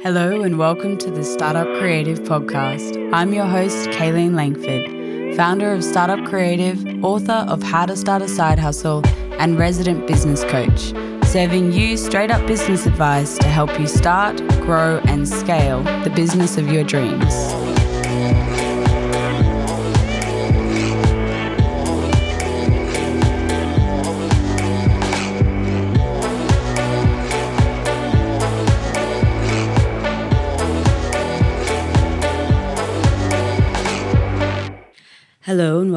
Hello, and welcome to the Startup Creative Podcast. I'm your host, Kaylene Langford, founder of Startup Creative, author of How to Start a Side Hustle, and resident business coach, serving you straight up business advice to help you start, grow, and scale the business of your dreams.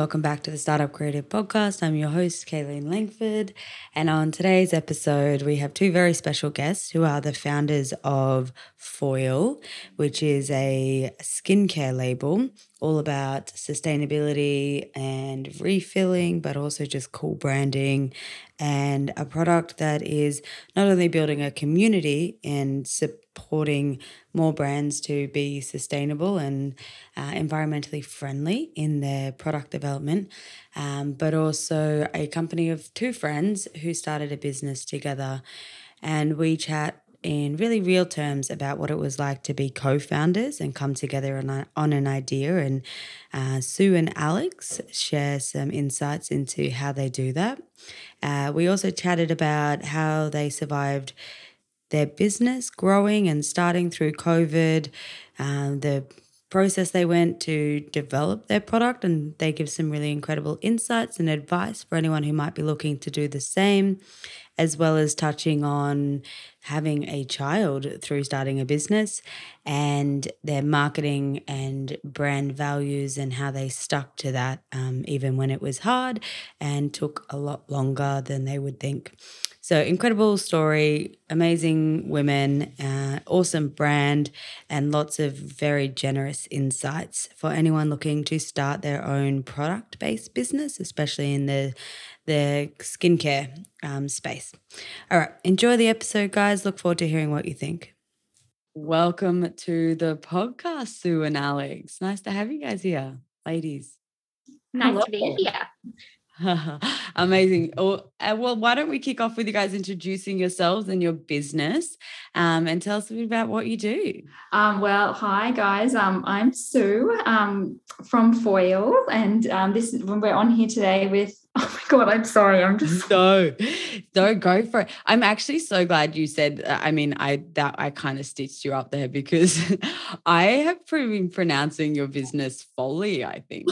Welcome back to the Startup Creative Podcast. I'm your host, Kaylene Langford. And on today's episode, we have two very special guests who are the founders of Foil, which is a skincare label all about sustainability and refilling, but also just cool branding and a product that is not only building a community and supporting more brands to be sustainable and uh, environmentally friendly in their product development, um, but also a company of two friends who started a business together. And we chat in really real terms about what it was like to be co-founders and come together on, on an idea. And uh, sue and alex share some insights into how they do that. Uh, we also chatted about how they survived their business growing and starting through covid uh, the process they went to develop their product. And they give some really incredible insights and advice for anyone who might be looking to do the same as well as touching on having a child through starting a business and their marketing and brand values and how they stuck to that um, even when it was hard and took a lot longer than they would think. So, incredible story, amazing women, uh, awesome brand, and lots of very generous insights for anyone looking to start their own product based business, especially in the the skincare um, space. All right, enjoy the episode, guys. Look forward to hearing what you think. Welcome to the podcast, Sue and Alex. Nice to have you guys here, ladies. Nice Hello. to be here. Amazing. Oh, uh, well, why don't we kick off with you guys introducing yourselves and your business um, and tell us a bit about what you do. Um, well, hi, guys. Um, I'm Sue um, from Foil, and um, this is when we're on here today with Oh my god, I'm sorry. I'm just no, don't go for it. I'm actually so glad you said. Uh, I mean, I that I kind of stitched you up there because I have been pronouncing your business Foley. I think.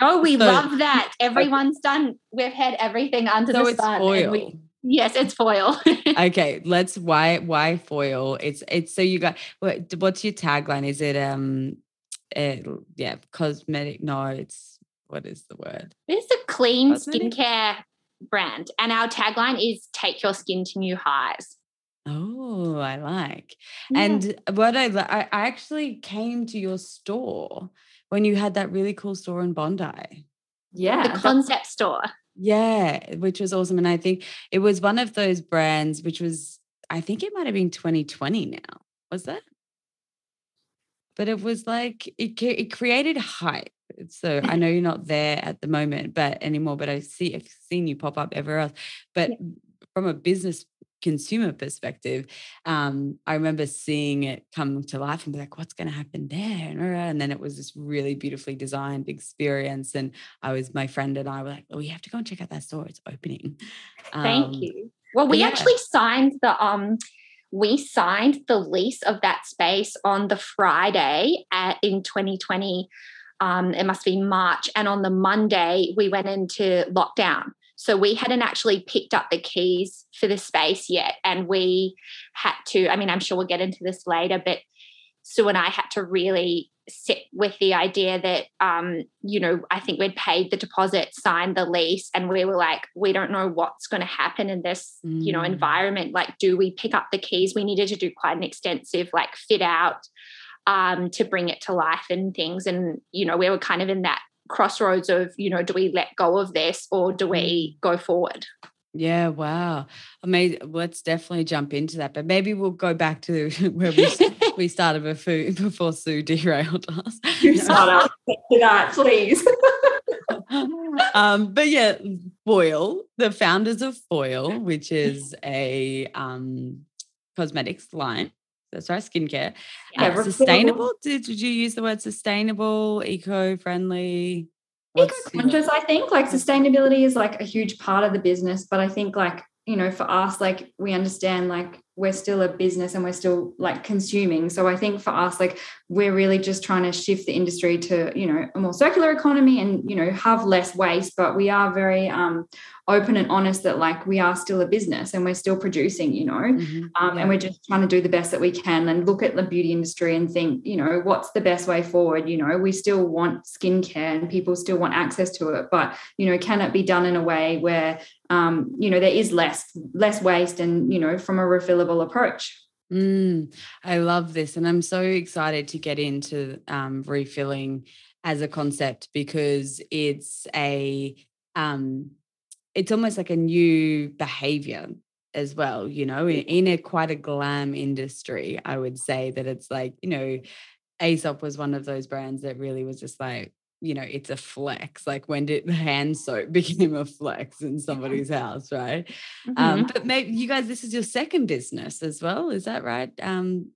No, we so, love that. Everyone's done. We've had everything under so the sun. Foil. We, yes, it's foil. okay, let's why why foil? It's it's so you got what, what's your tagline? Is it um, it, yeah, cosmetic? No, it's what is the word? It's a clean cosmetic? skincare brand, and our tagline is "Take your skin to new highs." Oh, I like. Yeah. And what I I actually came to your store when you had that really cool store in Bondi. Yeah. The concept store. Yeah, which was awesome. And I think it was one of those brands, which was, I think it might have been 2020 now. Was that? But it was like, it, it created hype. So I know you're not there at the moment, but anymore, but I see, I've seen you pop up everywhere else. But yeah. from a business consumer perspective, um, I remember seeing it come to life and be like, what's going to happen there? And then it was this really beautifully designed experience. And I was, my friend and I were like, oh, we have to go and check out that store. It's opening. Thank um, you. Well, we yeah. actually signed the, um, we signed the lease of that space on the Friday at, in 2020. Um, it must be March. And on the Monday, we went into lockdown. So we hadn't actually picked up the keys for the space yet. And we had to, I mean, I'm sure we'll get into this later, but Sue and I had to really sit with the idea that, um, you know, I think we'd paid the deposit, signed the lease, and we were like, we don't know what's going to happen in this, mm. you know, mm. environment. Like, do we pick up the keys? We needed to do quite an extensive, like, fit out um, to bring it to life and things. And, you know, we were kind of in that crossroads of you know do we let go of this or do we mm. go forward? Yeah wow. I mean let's definitely jump into that but maybe we'll go back to where we, we started before before sue derailed us. You start that please. Um but yeah foil the founders of foil which is a um cosmetics line that's right, skincare. Yeah, uh, sustainable. Did, did you use the word sustainable, eco-friendly? Eco-conscious, I think. Like sustainability is like a huge part of the business, but I think like you know for us like we understand like we're still a business and we're still like consuming so i think for us like we're really just trying to shift the industry to you know a more circular economy and you know have less waste but we are very um open and honest that like we are still a business and we're still producing you know mm-hmm. um, yeah. and we're just trying to do the best that we can and look at the beauty industry and think you know what's the best way forward you know we still want skincare and people still want access to it but you know can it be done in a way where um, you know there is less less waste and you know from a refillable approach mm, i love this and i'm so excited to get into um, refilling as a concept because it's a um, it's almost like a new behavior as well you know in, in a quite a glam industry i would say that it's like you know aesop was one of those brands that really was just like you know it's a flex like when did hand soap became a flex in somebody's house right? Um, mm-hmm. um but maybe you guys this is your second business as well is that right? Um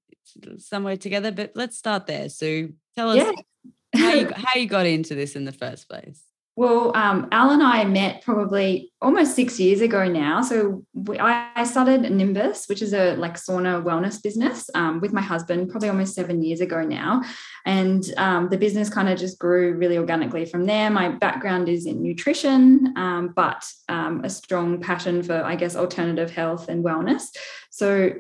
somewhere together but let's start there. So tell us yeah. how you how you got into this in the first place well, um, Al and I met probably almost six years ago now. So we, I, started Nimbus, which is a like sauna wellness business, um, with my husband probably almost seven years ago now, and um, the business kind of just grew really organically from there. My background is in nutrition, um, but um, a strong passion for I guess alternative health and wellness. So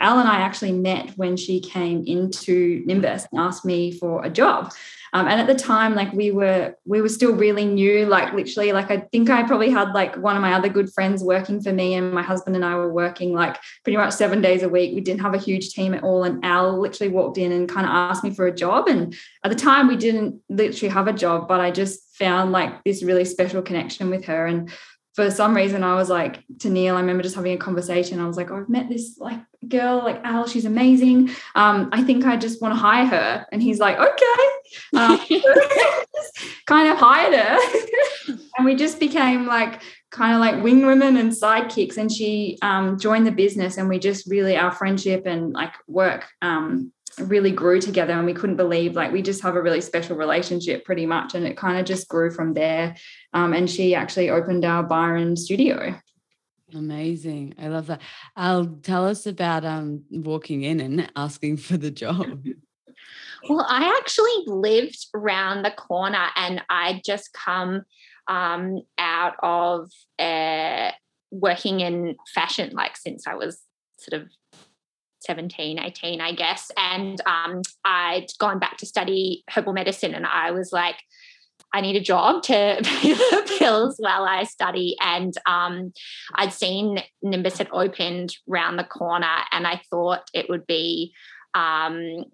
Al and I actually met when she came into Nimbus and asked me for a job. Um, and at the time, like we were, we were still really new. Like literally, like I think I probably had like one of my other good friends working for me, and my husband and I were working like pretty much seven days a week. We didn't have a huge team at all. And Al literally walked in and kind of asked me for a job. And at the time, we didn't literally have a job, but I just found like this really special connection with her. And for some reason I was like to Neil, I remember just having a conversation. I was like, oh, I've met this like girl, like Al, she's amazing. Um, I think I just want to hire her. And he's like, okay. Um, kind of hired her. and we just became like kind of like wing women and sidekicks. And she um, joined the business and we just really our friendship and like work um, really grew together and we couldn't believe like we just have a really special relationship pretty much and it kind of just grew from there. Um, and she actually opened our byron studio. Amazing. I love that. I'll tell us about um walking in and asking for the job. Well i actually lived around the corner and i'd just come um, out of uh, working in fashion like since i was sort of 17, 18, I guess. And um, I'd gone back to study herbal medicine and I was like, I need a job to pay the bills while I study. And um, I'd seen Nimbus had opened round the corner and I thought it would be um,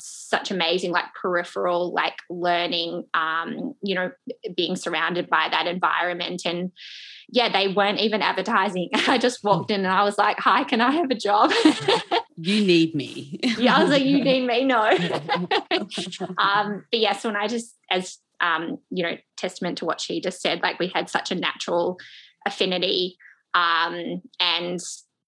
such amazing like peripheral like learning um you know being surrounded by that environment. And yeah they weren't even advertising. I just walked in and i was like hi can i have a job? You need me. Yeah i was like you need me? No. Um but yes when i just as um you know testament to what she just said like we had such a natural affinity um and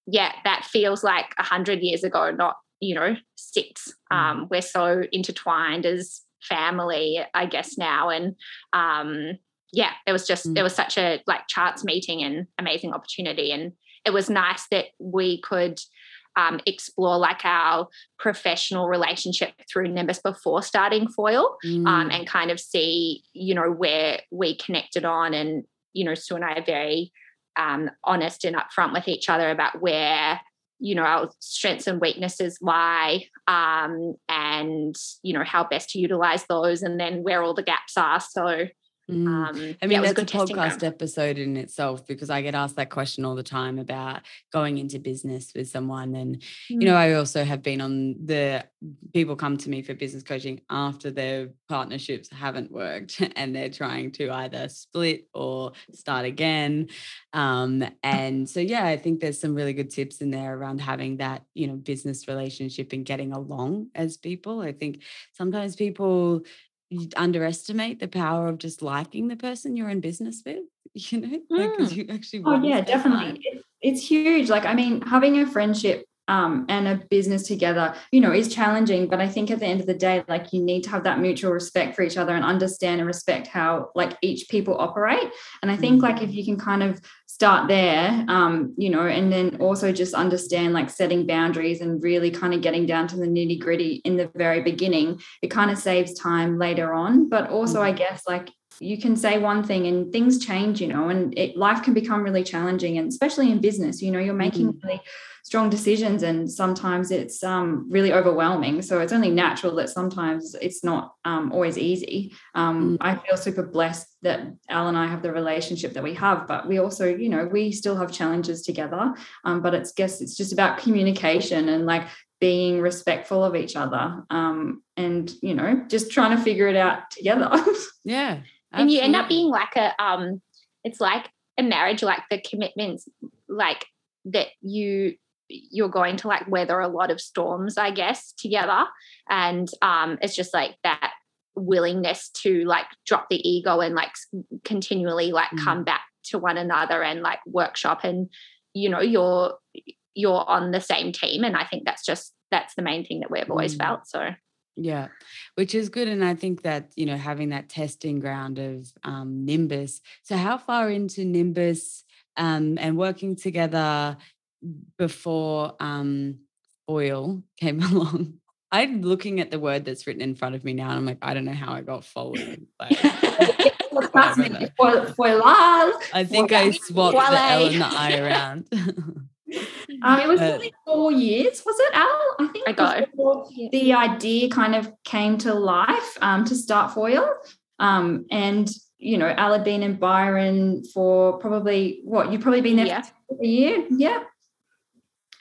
yeah that feels like a hundred years ago not you know six mm. um, we're so intertwined as family i guess now and um, yeah it was just mm. it was such a like charts meeting and amazing opportunity and it was nice that we could um, explore like our professional relationship through Nimbus before starting Foil um, mm. um, and kind of see, you know, where we connected on. And, you know, Sue and I are very um, honest and upfront with each other about where you know our strengths and weaknesses lie um, and you know how best to utilize those and then where all the gaps are. So Mm. Um, I mean, yeah, that's a, a podcast episode in itself because I get asked that question all the time about going into business with someone. And, mm. you know, mm. I also have been on the people come to me for business coaching after their partnerships haven't worked and they're trying to either split or start again. Um, and so, yeah, I think there's some really good tips in there around having that, you know, business relationship and getting along as people. I think sometimes people, you underestimate the power of just liking the person you're in business with you know like because mm. you actually oh yeah definitely. it, it's huge. Like i mean having a friendship um, and a business together, you know, is challenging. But I think at the end of the day, like you need to have that mutual respect for each other and understand and respect how like each people operate. And I think like if you can kind of start there, um, you know, and then also just understand like setting boundaries and really kind of getting down to the nitty gritty in the very beginning, it kind of saves time later on. But also, I guess like you can say one thing and things change, you know, and it, life can become really challenging. And especially in business, you know, you're making mm-hmm. really strong decisions and sometimes it's um, really overwhelming so it's only natural that sometimes it's not um, always easy um, mm. i feel super blessed that al and i have the relationship that we have but we also you know we still have challenges together um, but it's guess it's just about communication and like being respectful of each other um, and you know just trying to figure it out together yeah absolutely. and you end up being like a um it's like a marriage like the commitments like that you you're going to like weather a lot of storms, I guess, together. And um, it's just like that willingness to like drop the ego and like continually like mm. come back to one another and like workshop and you know you're you're on the same team and i think that's just that's the main thing that we've always mm. felt so yeah which is good and i think that you know having that testing ground of um, nimbus so how far into nimbus um, and working together before um, oil came along. I'm looking at the word that's written in front of me now, and I'm like, I don't know how I got forward. Like, I think I swapped the L and the I around. um, it was only four years, was it, Al? I think I got the idea kind of came to life um, to start Foil. Um, and you know, Al had been in Byron for probably what you've probably been there yeah. for a year, yeah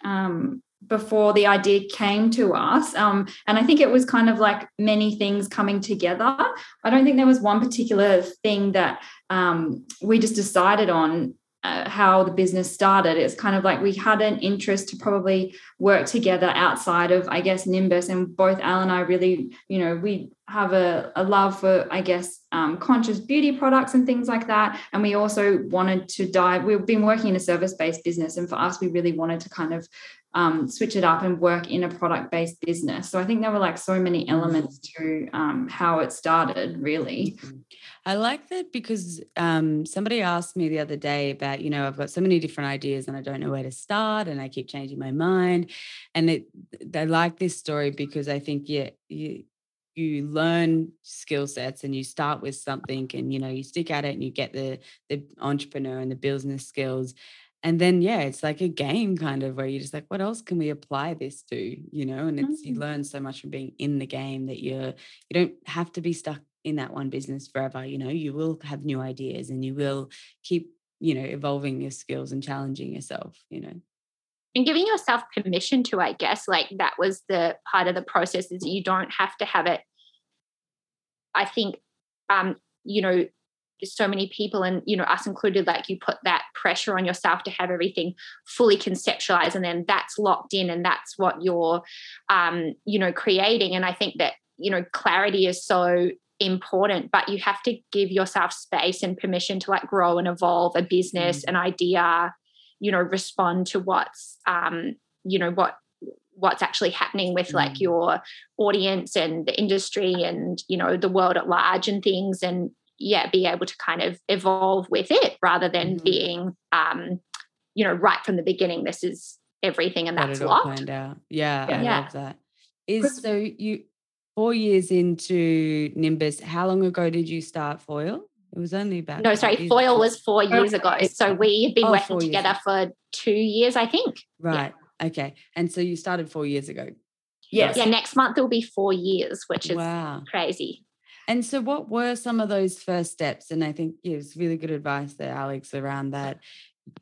um, before the idea came to us. Um, and I think it was kind of like many things coming together. I don't think there was one particular thing that um, we just decided on uh, how the business started. It's kind of like we had an interest to probably work together outside of, I guess, Nimbus. And both Al and I really, you know, we have a, a love for, I guess, um, conscious beauty products and things like that. And we also wanted to dive, we've been working in a service based business. And for us, we really wanted to kind of um, switch it up and work in a product based business. So I think there were like so many mm. elements to um, how it started, really. Mm-hmm. I like that because um, somebody asked me the other day about, you know, I've got so many different ideas and I don't know where to start and I keep changing my mind. And it, I like this story because I think, yeah, you, you learn skill sets and you start with something and you know you stick at it and you get the the entrepreneur and the business skills and then yeah it's like a game kind of where you're just like what else can we apply this to you know and it's mm-hmm. you learn so much from being in the game that you're you don't have to be stuck in that one business forever you know you will have new ideas and you will keep you know evolving your skills and challenging yourself you know. And giving yourself permission to i guess like that was the part of the process is you don't have to have it. I think um you know so many people and you know us included like you put that pressure on yourself to have everything fully conceptualized and then that's locked in and that's what you're um you know creating. And i think that you know clarity is so important but you have to give yourself space and permission to like grow and evolve a business mm-hmm. an idea you know respond to what's um you know what what's actually happening with like mm. your audience and the industry and you know the world at large and things and yeah be able to kind of evolve with it rather than mm-hmm. being um you know right from the beginning this is everything and that's locked yeah, yeah i yeah. love that is so you four years into nimbus how long ago did you start foil? It was only about no sorry foil was four oh, years ago. so we've been oh, working together for two years i think. Right yeah. okay. And so you started four years ago. Yes. yeah next month it will be four years which is wow. crazy. And so, what were some of those first steps? And I think it was really good advice there, Alex, around that.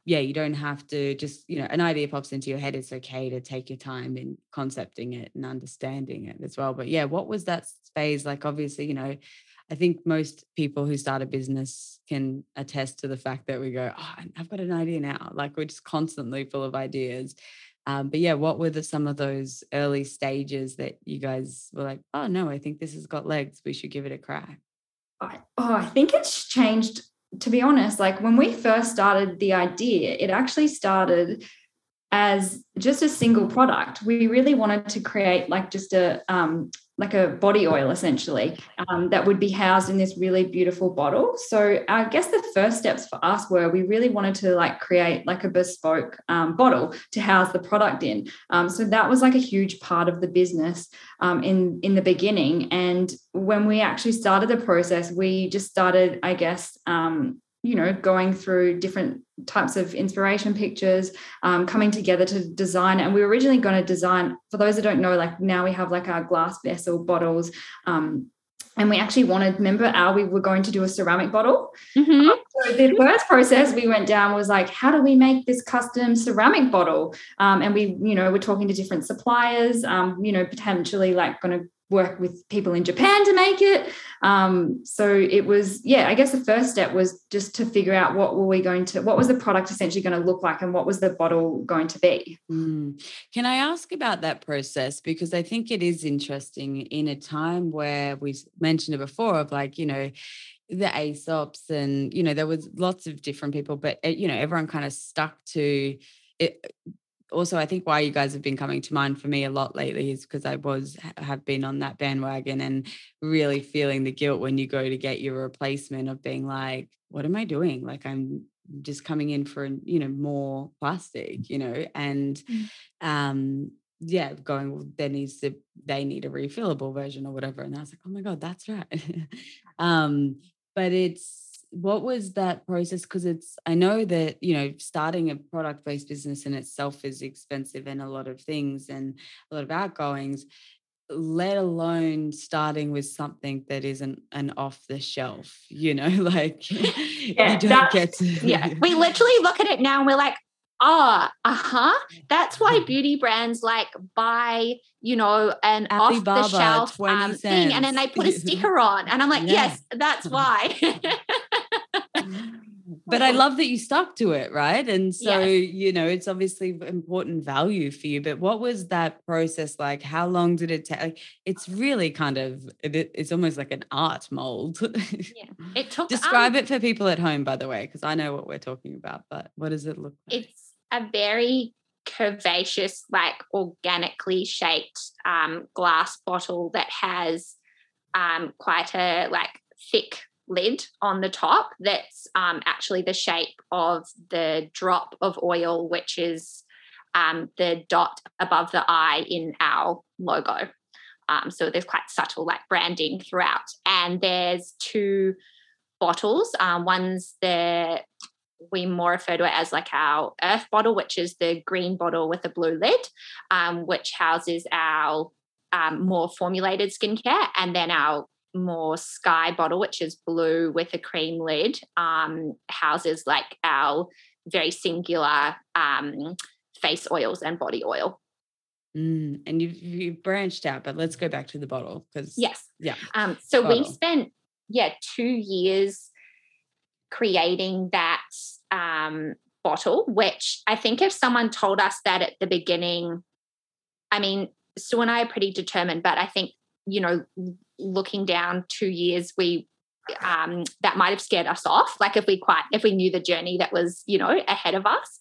Yeah, you don't have to just, you know, an idea pops into your head. It's okay to take your time in concepting it and understanding it as well. But yeah, what was that phase like? Obviously, you know, I think most people who start a business can attest to the fact that we go, oh, I've got an idea now. Like we're just constantly full of ideas. Um, but yeah, what were the some of those early stages that you guys were like, oh no, I think this has got legs. We should give it a crack. I, oh, I think it's changed. To be honest, like when we first started the idea, it actually started as just a single product. We really wanted to create like just a um, like a body oil essentially um, that would be housed in this really beautiful bottle. So I guess the first steps for us were we really wanted to like create like a bespoke um, bottle to house the product in. Um, so that was like a huge part of the business um, in in the beginning. And when we actually started the process, we just started, I guess um, you know going through different types of inspiration pictures um, coming together to design. And we were originally going to design for those that don't know like now we have like our glass vessel bottles um, and we actually wanted remember our we were going to do a ceramic bottle? Mm-hmm. so the first process we went down was like how do we make this custom ceramic bottle? Um, and we you know we're talking to different suppliers um, you know potentially like going to work with people in Japan to make it. Um, so it was, yeah, I guess the first step was just to figure out what were we going to, what was the product essentially going to look like and what was the bottle going to be. Mm. Can I ask about that process? Because I think it is interesting in a time where we mentioned it before of like, you know, the Aesops and, you know, there was lots of different people, but, eh, you know, everyone kind of stuck to it, also I think why you guys have been coming to mind for me a lot lately is because I was have been on that bandwagon and really feeling the guilt when you go to get your replacement of being like, what am I doing? Like I'm just coming in for you know more plastic, you know, and mm. um yeah, going well, there needs to they need a refillable version or whatever. And I was like, oh my God, that's right. um, but it's what was that process? Because it's i know that you know starting a product based business in itself is expensive and a lot of things and a lot of outgoings let alone starting with something that isn't an off the shelf you know like yeah, you don't get to yeah we literally look at it now and we're like oh uh-huh that's why beauty brands like buy you know an off the shelf um, thing and then they put a sticker on and i'm like yeah. yes that's why but I love that you stuck to it, right? And so, yes. you know, it's obviously important value for you. But what was that process like? How long did it take? Like, it's really kind of, it, it's almost like an art mold. yeah. It took. Describe um, it for people at home, by the way, because I know what we're talking about, but what does it look like? It's a very curvaceous, like organically shaped um, glass bottle that has um, quite a like thick lid on the top that's um, actually the shape of the drop of oil, which is um, the dot above the eye in our logo. Um, so there's quite subtle like branding throughout. And there's two bottles. Um, one's the we more refer to it as like our earth bottle, which is the green bottle with a blue lid, um, which houses our um, more formulated skincare, and then our more sky bottle, which is blue with a cream lid, um, houses like our very singular um, face oils and body oil. Mm, and you've, you've branched out, but let's go back to the bottle because yes, yeah. Um, so bottle. we spent yeah two years creating that um, bottle, which I think if someone told us that at the beginning, I mean, Sue and I are pretty determined, but I think you know looking down two years, we um, that might have scared us off. Like if we quite if we knew the journey that was you know ahead of us,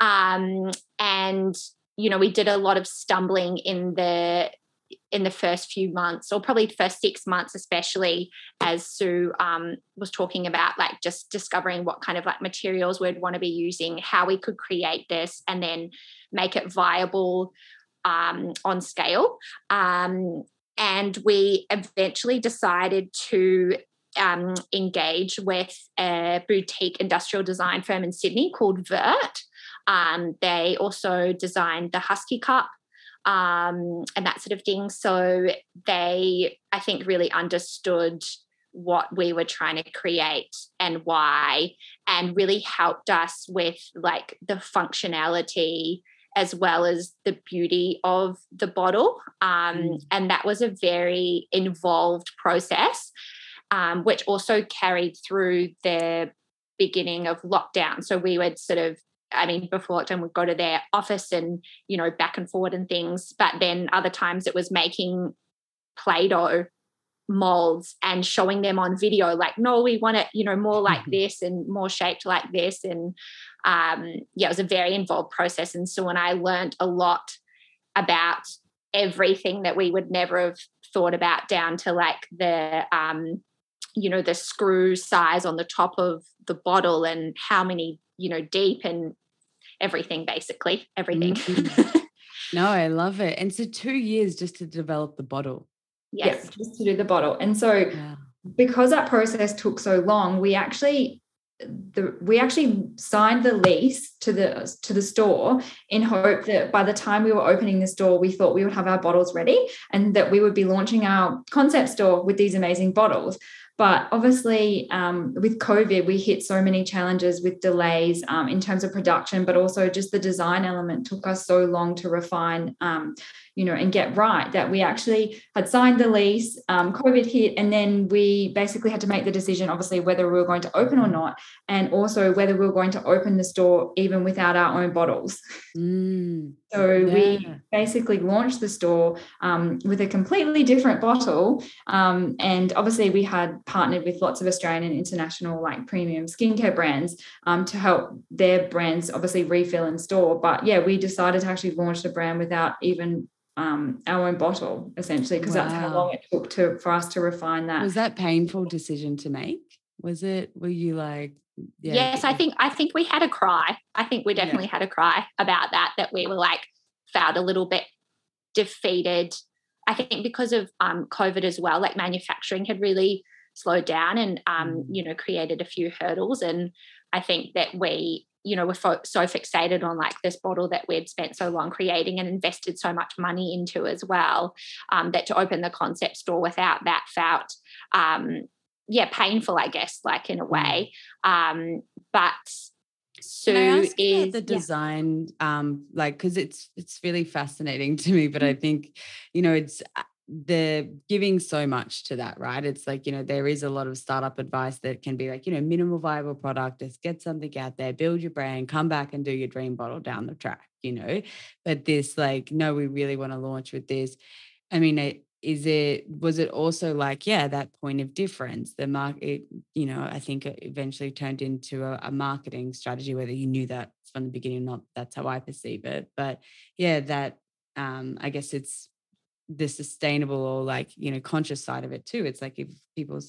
um, and you know we did a lot of stumbling in the in the first few months or probably the first six months especially as sue um, was talking about like just discovering what kind of like materials we'd want to be using how we could create this and then make it viable um, on scale um, and we eventually decided to um, engage with a boutique industrial design firm in Sydney called Vert. Um, they also designed the Huskee Cup um, and that sort of thing. So they, I think, really understood what we were trying to create and why, and really helped us with like the functionality as well as the beauty of the bottle. Um, mm. And that was a very involved process, um, which also carried through the beginning of lockdown. So we would sort of I mean, before lockdown, we'd go to their office and, you know, back and forward and things. But then other times it was making Play Doh molds and showing them on video like no we want it you know more like this and more shaped like this and um yeah it was a very involved process and so when i learned a lot about everything that we would never have thought about down to like the um you know the screw size on the top of the bottle and how many you know deep and everything basically everything. Mm-hmm. no i love it and so two years just to develop the bottle yes, yes just to do the bottle and so yeah. because that process took so long we actually the we actually signed the lease to the to the store in hope that by the time we were opening the store we thought we would have our bottles ready and that we would be launching our concept store with these amazing bottles but obviously, um, with COVID, we hit so many challenges with delays um, in terms of production, but also just the design element took us so long to refine. Um, you know, and get right that we actually had signed the lease, um, COVID hit, and then we basically had to make the decision, obviously, whether we were going to open or not, and also whether we were going to open the store even without our own bottles. Mm, so yeah. we basically launched the store um, with a completely different bottle. Um, and obviously, we had partnered with lots of Australian and international like premium skincare brands um, to help their brands obviously refill in store. But yeah, we decided to actually launch the brand without even um, our own bottle essentially because wow. that's how long it took to for us to refine that was that painful decision to make was it were you like yeah. yes i think i think we had a cry i think we definitely yeah. had a cry about that that we were like felt a little bit defeated i think because of um, covid as well like manufacturing had really slowed down and um, mm. you know created a few hurdles and i think that we you know, we're fo- so fixated on like this bottle that we'd spent so long creating and invested so much money into as well, um, that to open the concept store without that felt, um, yeah, painful, I guess, like in a mm. way. Um, but Sue is the design, yeah. um, like because it's it's really fascinating to me. But I mm. think, you know, it's uh, they're giving so much to that, right? It's like, you know, there is a lot of startup advice that can be like, you know, minimal viable product, just get something out there, build your brand, come back and do your dream bottle down the track, you know. But this, like, no, we really want to launch with this. I mean, it, is it was it also like yeah that point of difference the market you know i think eventually turned into a, a, marketing strategy whether you knew that from the beginning or not that's how i perceive it but yeah that um i guess it's the sustainable or like you know conscious side of it too it's like if people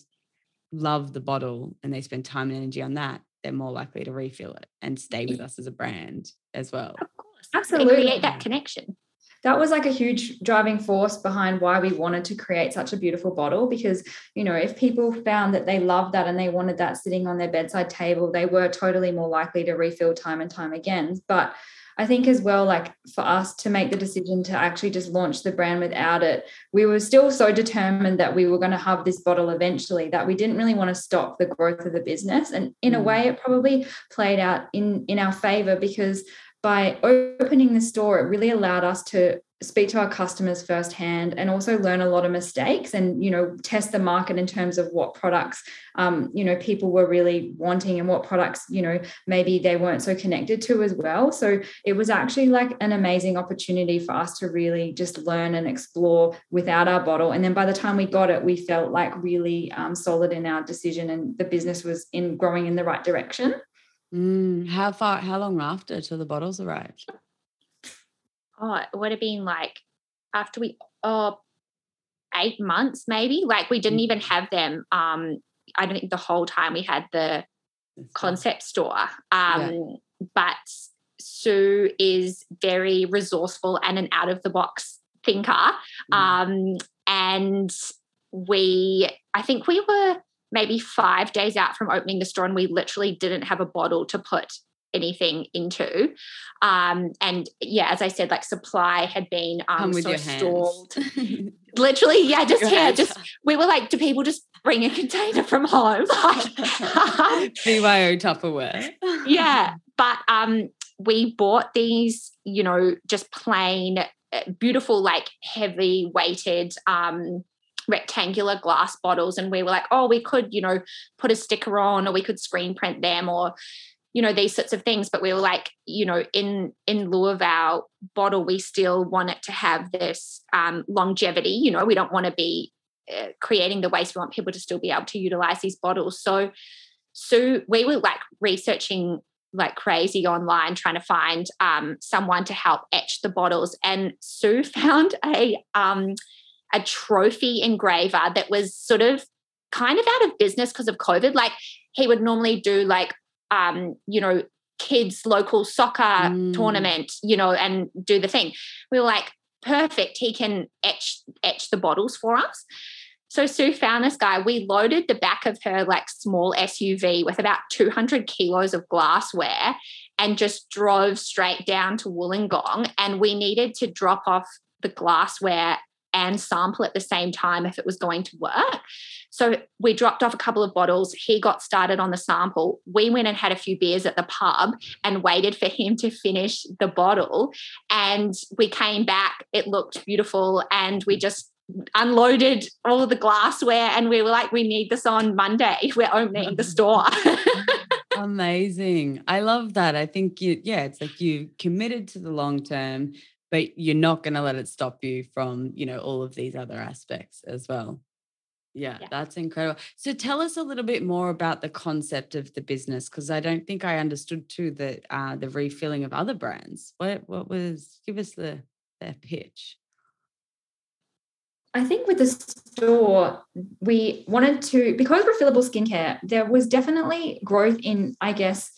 love the bottle and they spend time and energy on that they're more likely to refill it and stay with us as a brand as well. Of course absolutely. create that connection. That was like a huge driving force behind why we wanted to create such a beautiful bottle because you know if people found that they loved that and they wanted that sitting on their bedside table they were totally more likely to refill time and time again but I think as well, like for us to make the decision to actually just launch the brand without it, we were still so determined that we were going to have this bottle eventually that we didn't really want to stop the growth of the business. And in a mm. way, it probably played out in in our favor because by opening the store, it really allowed us to speak to our customers firsthand and also learn a lot of mistakes and you know test the market in terms of what products um, you know people were really wanting and what products you know maybe they weren't so connected to as well. So it was actually like an amazing opportunity for us to really just learn and explore without our bottle. And then by the time we got it we felt like really um, solid in our decision and the business was in growing in the right direction. Mm, how far how long after till the bottles arrived oh, it would have been like after we oh eight months maybe. Like we didn't even mm. have them. Um, I don't think the whole time we had the concept store. Um, yeah. but Sue is very resourceful and an out of the box thinker. Mm. Um, and we, I think we were maybe five days out from opening the store and we literally didn't have a bottle to put anything into. Um, and yeah, as I said, like supply had been um, so stalled. Literally, yeah, just here, just we were like, do people just bring a container from home? BYO Tupperware. yeah, but um, we bought these, you know, just plain, uh, beautiful, like heavy weighted um rectangular glass bottles and we were like oh we could you know put a sticker on or we could screen print them or you know these sorts of things but we were like you know in in lieu of our bottle we still want it to have this um, longevity you know we don't want to be uh, creating the waste we want people to still be able to utilize these bottles. So so we were like researching like crazy online trying to find um, someone to help etch the bottles and sue found a um, a trophy engraver that was sort of kind of out of business because of covid. Like he would normally do like um, you know kids local soccer mm. tournament you know and do the thing we were like perfect he can etch etch the bottles for us so Sue found this guy. We loaded the back of her like small SUV with about 200 kilos of glassware and just drove straight down to Wollongong. And we needed to drop off the glassware and sample at the same time if it was going to work. So we dropped off a couple of bottles. He got started on the sample. We went and had a few beers at the pub and waited for him to finish the bottle. And we came back. It looked beautiful. And we just unloaded all of the glassware and we were like we need this on monday we're opening the store amazing i love that i think you yeah it's like you committed to the long term but you're not going to let it stop you from you know all of these other aspects as well yeah, yeah, that's incredible. So tell us a little bit more about the concept of the business because I don't think I understood too the uh, the refilling of other brands. What what was give us the the pitch? I think with the store, we wanted to, because refillable skincare, there was definitely growth in, I guess,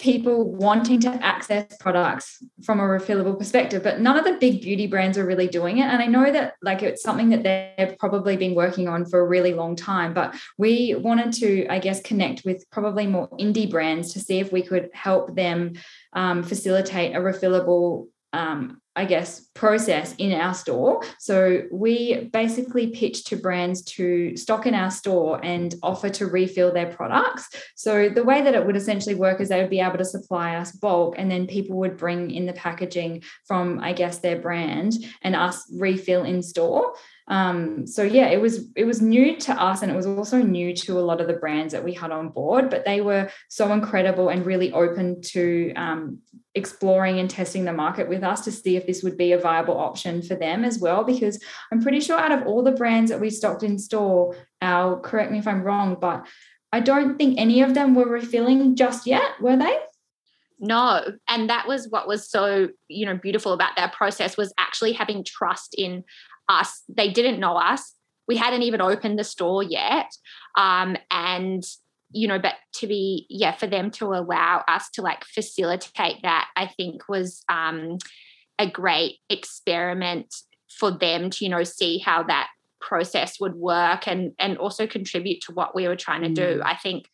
people wanting to access products from a refillable perspective but none of the big beauty brands are really doing it. And i know that like it's something that they've probably been working on for a really long time but we wanted to i guess connect with probably more indie brands to see if we could help them um, facilitate a refillable um, I guess, process in our store. So we basically pitch to brands to stock in our store and offer to refill their products. So the way that it would essentially work is they would be able to supply us bulk and then people would bring in the packaging from, I guess, their brand and us refill in store. Um, so yeah, it was it was new to us, and it was also new to a lot of the brands that we had on board. But they were so incredible and really open to um, exploring and testing the market with us to see if this would be a viable option for them as well. Because I'm pretty sure out of all the brands that we stocked in store, our correct me if I'm wrong, but I don't think any of them were refilling just yet, were they? no and that was what was so you know beautiful about that process was actually having trust in us. They didn't know us. We hadn't even opened the store yet. Um, and you know, but to be, yeah, for them to allow us to like facilitate that, I think was um, a great experiment for them to, you know, see how that process would work and and also contribute to what we were trying to mm. do. I think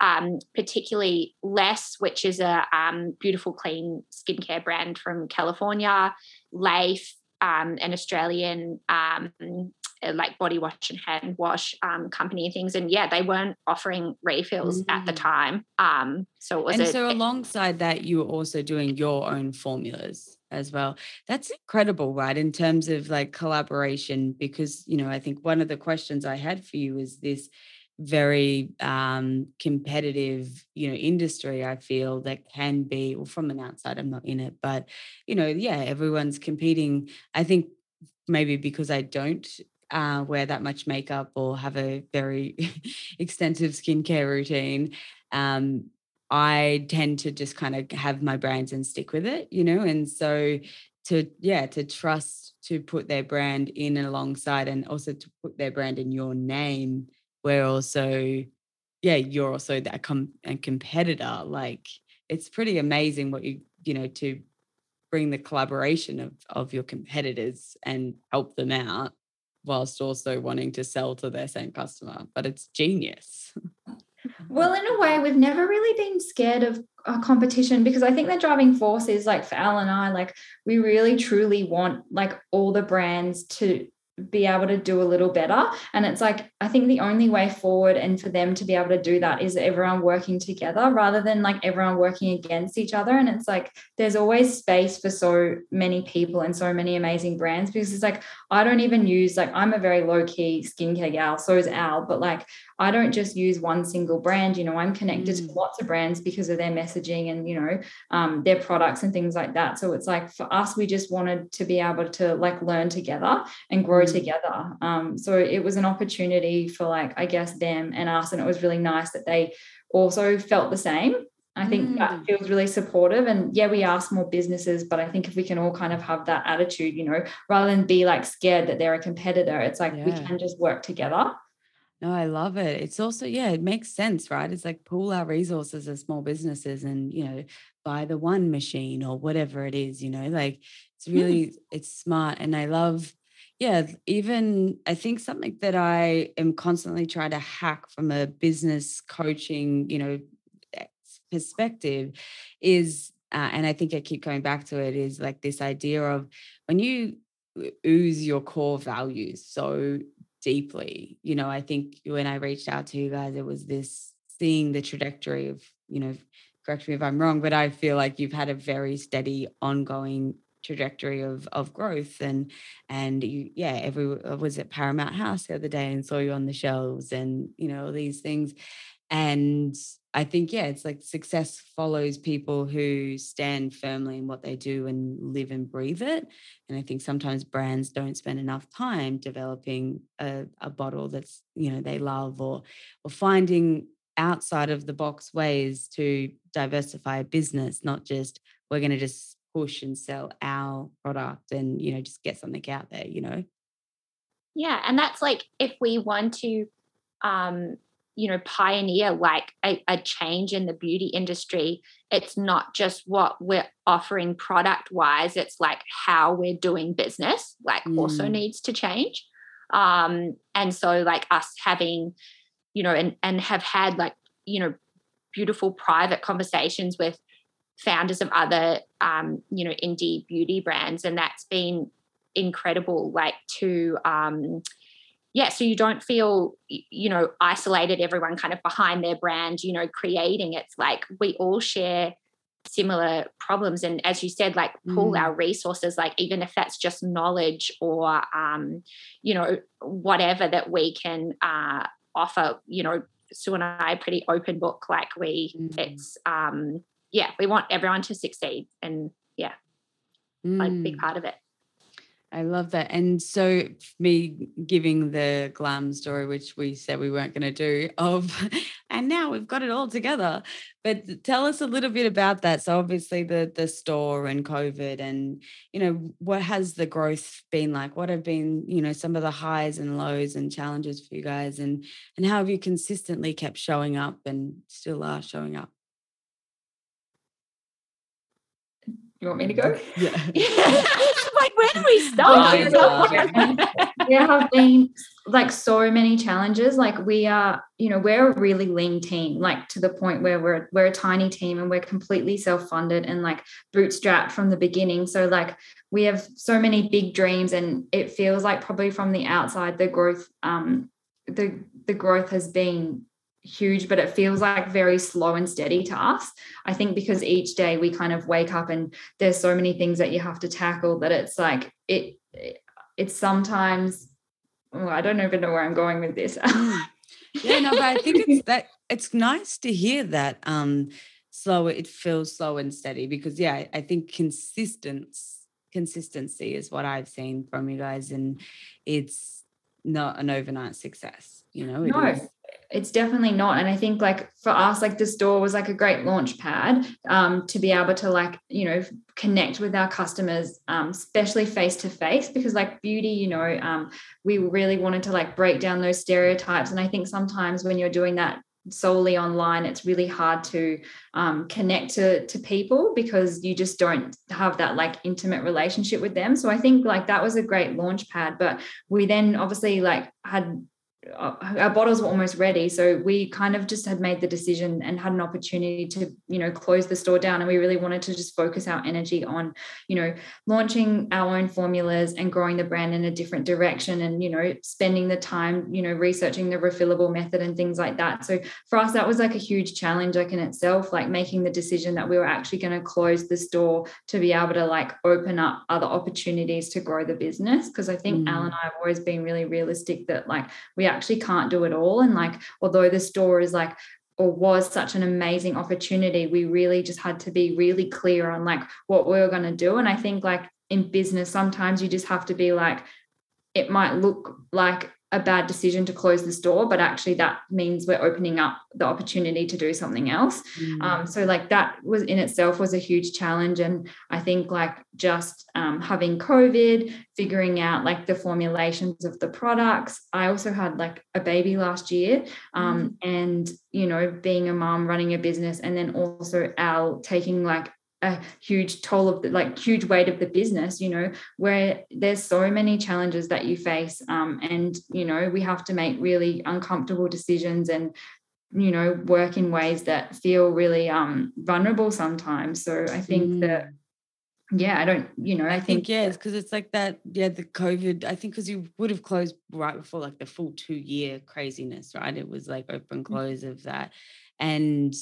um, particularly Lesse, which is a um, beautiful, clean skincare brand from California, Leif, um, an Australian um, uh, like body wash and hand wash um, company and things. And yeah, they weren't offering refills mm-hmm. at the mm. time. Um, so it was. And a, so alongside that, you were also doing your own formulas as well. That's incredible, right? In terms of like collaboration, because you know, I think one of the questions I had for you is this very um, competitive, you know, industry. I feel that can be, well, from an outside, I'm not in it, but you know, yeah, everyone's competing. I think maybe because I don't uh, wear that much makeup or have a very extensive skincare routine. Um, I tend to just kind of have my brands and stick with it, you know, and so to yeah to trust to put their brand in and alongside and also to put their brand in your name where also yeah you're also that com- a competitor like it's pretty amazing what you you know to bring the collaboration of of your competitors and help them out whilst also wanting to sell to their same customer but it's genius. Well in a way we've never really been scared of a competition because i think the driving force is like for al and i like we really truly want like all the brands to be able to do a little better. And it's like, I think the only way forward and for them to be able to do that is everyone working together rather than like everyone working against each other. And it's like, there's always space for so many people and so many amazing brands because it's like, I don't even use, like, I'm a very low key skincare gal, so is Al, but like, I don't just use one single brand. You know, I'm connected mm. to lots of brands because of their messaging and, you know, um, their products and things like that. So it's like for us, we just wanted to be able to like learn together and grow together. Um, so it was an opportunity for like I guess them and us, and it was really nice that they also felt the same. I think mm. that feels really supportive. And yeah, we are small businesses, but I think if we can all kind of have that attitude, you know, rather than be like scared that they're a competitor, it's like yeah. we can just work together. No, I love it. It's also, yeah, it makes sense, right? It's like pool our resources as small businesses and, you know, buy the one machine or whatever it is, you know, like it's really, mm. it's smart. And I love, yeah, even I think something that I am constantly trying to hack from a business coaching, you know, perspective is, uh, and I think I keep going back to it, is like this idea of when you ooze your core values so deeply, you know, I think when I reached out to you guys, it was this seeing the trajectory of, you know, correct me if I'm wrong, but I feel like you've had a very steady, ongoing trajectory of of growth and and you yeah every was at Paramount House the other day and saw you on the shelves and you know these things. And I think, yeah, it's like success follows people who stand firmly in what they do and live and breathe it. And I think sometimes brands don't spend enough time developing a, a bottle that's, you know, they love or or finding outside of the box ways to diversify a business, not just we're going to just push and sell our product and, you know, just get something out there, you know? Yeah. And that's like if we want to um you know pioneer like a, a, change in the beauty industry it's not just what we're offering product wise it's like how we're doing business like mm. also needs to change um and so like us having you know and and have had like you know beautiful private conversations with founders of other um you know indie beauty brands and that's been incredible like to um yeah so you don't feel you know isolated everyone kind of behind their brand you know creating it's like we all share similar problems and as you said like pull mm. our resources like even if that's just knowledge or um you know whatever that we can uh offer you know sue and i pretty open book like we mm. it's um yeah we want everyone to succeed and yeah mm. a big part of it I love that. And so, me giving the glam story, which we said we weren't going to do, of, and now we've got it all together. But tell us a little bit about that. So, obviously, the the store and COVID, and you know, what has the growth been like? What have been, you know, some of the highs and lows and challenges for you guys, and and how have you consistently kept showing up and still are showing up? You want me to go? Yeah. like, where do we start? there have been like so many challenges. Like we are, you know, we're a really lean team, like to the point where we're we're a tiny team and we're completely self-funded and like bootstrapped from the beginning. So like we have so many big dreams and it feels like probably from the outside the growth um the the growth has been huge, but it feels like very slow and steady to us. I think because each day we kind of wake up and there's so many things that you have to tackle that it's like it it's sometimes well, I don't even know where I'm going with this. Mm. yeah, no, but I think it's that it's nice to hear that um slow it feels slow and steady because yeah, I think consistency consistency is what I've seen from you guys and it's not an overnight success, you know. It no. Is, it's definitely not. And i think like for us like the store was like a great launch pad um, to be able to like you know connect with our customers um, especially face to face because like beauty you know um, we really wanted to like break down those stereotypes. And i think sometimes when you're doing that solely online it's really hard to um, connect to to people because you just don't have that like intimate relationship with them. So i think like that was a great launch pad. But we then obviously like had our bottles were almost ready. So we kind of just had made the decision and had an opportunity to you know close the store down. And we really wanted to just focus our energy on you know launching our own formulas and growing the brand in a different direction and you know spending the time you know researching the refillable method and things like that. So for us that was like a huge challenge like in itself like making the decision that we were actually going to close the store to be able to like open up other opportunities to grow the business. Because i think mm. al and i have always been really realistic that like we actually actually can't do it all. And like, although the store is like, or was such an amazing opportunity, we really just had to be really clear on like what we were going to do. And I think like in business, sometimes you just have to be like, it might look like a bad decision to close the store, but actually that means we're opening up the opportunity to do something else. Mm. Um, so like that was in itself was a huge challenge, and I think like just um, having COVID, figuring out like the formulations of the products. I also had like a baby last year, um, mm. and you know being a mom running a business, and then also Al taking like a huge toll of the like huge weight of the business you know where there's so many challenges that you face um, and you know we have to make really uncomfortable decisions and you know work in ways that feel really um vulnerable sometimes so i think mm. that yeah i don't you know i, I think, think yeah because it's like that yeah the covid i think because you would have closed right before like the full two year craziness right it was like open mm. close of that and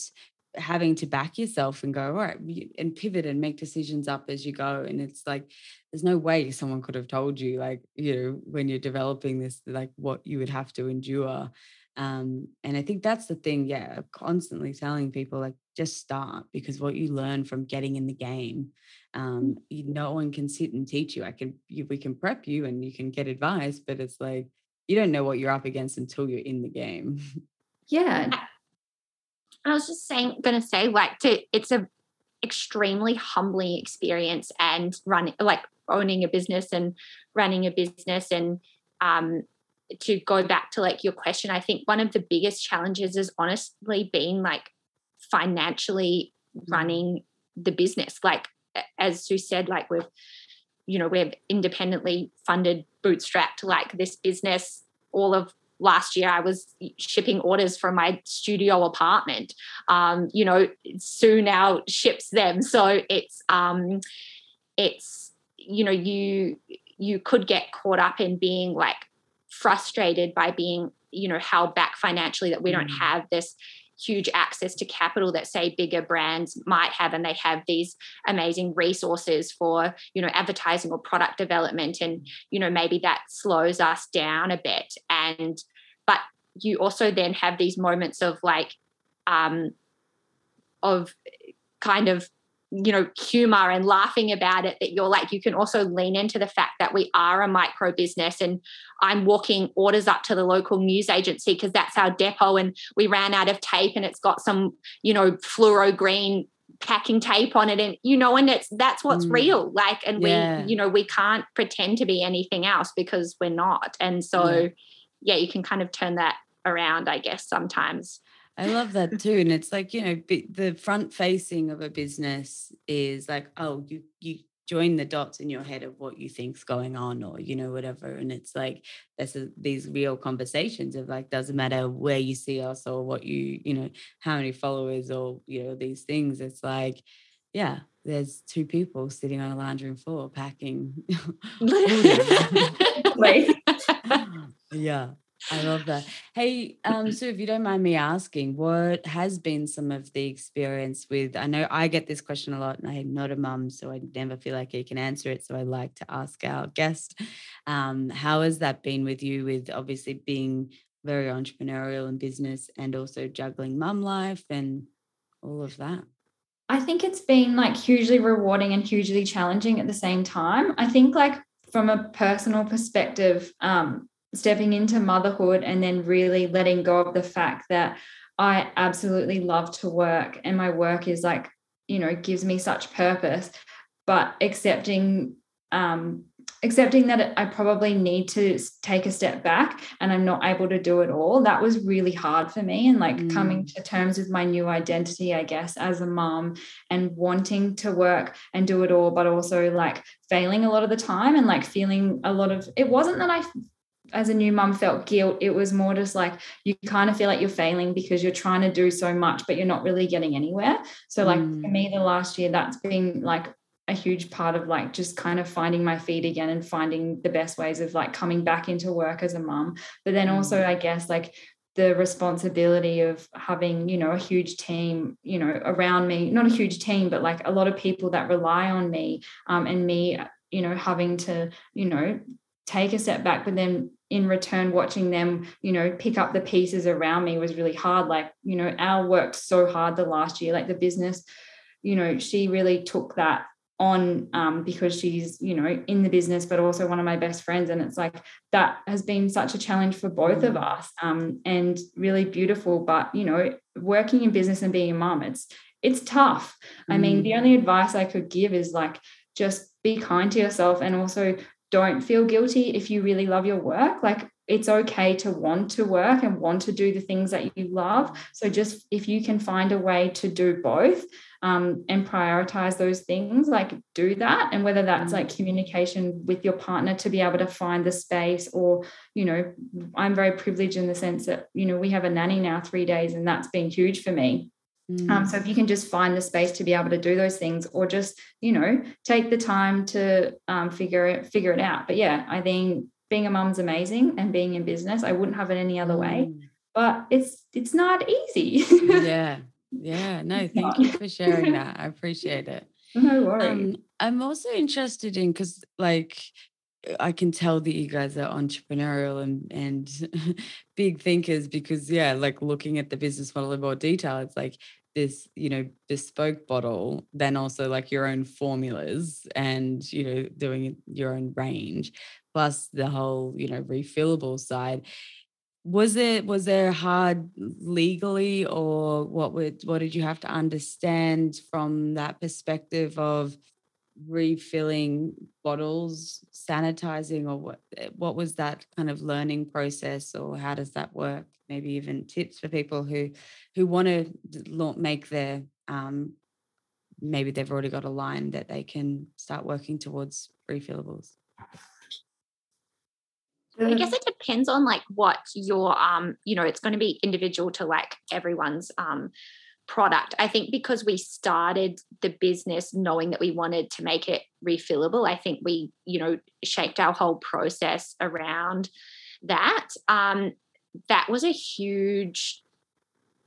having to back yourself and go all right and pivot and make decisions up as you go and it's like there's no way someone could have told you like you know when you're developing this like what you would have to endure. Um, and i think that's the thing yeah constantly telling people like just start because what you learn from getting in the game mm. um, you, no one can sit and teach you. I can you, we can prep you and you can get advice but it's like you don't know what you're up against until you're in the game. Yeah I was just saying, going to say, like, to it's a extremely humbling experience and running, like, owning a business and running a business and um, to go back to like your question, I think one of the biggest challenges is honestly being like financially mm-hmm. running the business. Like as Sue said, like we've, you know, we've independently funded, bootstrapped like this business all of last year I was shipping orders from my studio apartment. Um, you know, Sue now ships them. So it's um it's you know, you you could get caught up in being like frustrated by being, you know, held back financially that we don't mm. have this huge access to capital that say bigger brands might have and they have these amazing resources for you know advertising or product development and you know maybe that slows us down a bit. And but you also then have these moments of like um of kind of you know humor and laughing about it that you're like you can also lean into the fact that we are a micro business and i'm walking orders up to the local news agency because that's our depot and we ran out of tape and it's got some you know fluoro green packing tape on it and you know and it's that's what's mm. real like and yeah. we you know we can't pretend to be anything else because we're not and so yeah, yeah you can kind of turn that around i guess sometimes I love that too. And it's like, you know, the front facing of a business is like, oh, you you join the dots in your head of what you think's going on or you know whatever and it's like there's a, these real conversations of like doesn't matter where you see us or what you you know how many followers or you know these things it's like yeah there's two people sitting on a laundry room floor packing yeah I love that. Hey, um, so if you don't mind me asking, what has been some of the experience with? I know I get this question a lot, and I'm not a mum, so I never feel like I can answer it. So I like to ask our guest, um, how has that been with you? With obviously being very entrepreneurial in business, and also juggling mum life and all of that. I think it's been like hugely rewarding and hugely challenging at the same time. I think like from a personal perspective, um, stepping into motherhood and then really letting go of the fact that I absolutely love to work and my work is like, you know, gives me such purpose, but accepting um accepting that I probably need to take a step back and I'm not able to do it all. That was really hard for me. And like mm. coming to terms with my new identity, I guess, as a mom and wanting to work and do it all, but also like failing a lot of the time and like feeling a lot of it wasn't that I as a new mum felt guilt it was more just like you kind of feel like you're failing because you're trying to do so much but you're not really getting anywhere so like mm. for me the last year that's been like a huge part of like just kind of finding my feet again and finding the best ways of like coming back into work as a mum but then also mm. i guess like the responsibility of having you know a huge team you know around me not a huge team but like a lot of people that rely on me um, and me you know having to you know take a step back but then in return watching them you know pick up the pieces around me was really hard like you know al worked so hard the last year like the business you know she really took that on um, because she's you know in the business but also one of my best friends and it's like that has been such a challenge for both of mm. us um, and really beautiful but you know working in business and being a mom it's it's tough mm. i mean the mm. only advice i could give is like just be kind to yourself and also don't feel guilty if you really love your work like it's okay to want to work and want to do the things that you love. So, just if you can find a way to do both um, and prioritize those things, like do that. And whether that's like mm. communication with your partner to be able to find the space, or, you know, I'm very privileged in the sense that, you know, we have a nanny now three days, and that's been huge for me. Mm. Um, so if you can just find the space to be able to do those things, or just you know take the time to um, figure it figure it out. But yeah, I think being a mum's amazing and being in business. I wouldn't have it any other way. Mm. But it's it's not easy. yeah. Yeah. No, thank you for sharing that. I appreciate it. No worries. Um, I'm also interested in because like I can tell that you guys are entrepreneurial and and big thinkers because yeah, like looking at the business model in more detail, it's like this, you know, bespoke bottle, then also like your own formulas and you know, doing your own range plus the whole you know refillable side. Was it was there hard legally or what would what did you have to understand from that perspective of refilling bottles sanitizing or what eh, what was that kind of learning process or how does that work? Maybe even tips for people who who want to make their um maybe they've already got a line that they can start working towards refillables. I guess it depends on like what your um, you know, it's going to be individual to like everyone's um product. I think because we started the business knowing that we wanted to make it refillable, I think we, you know, shaped our whole process around that. Um, that was a huge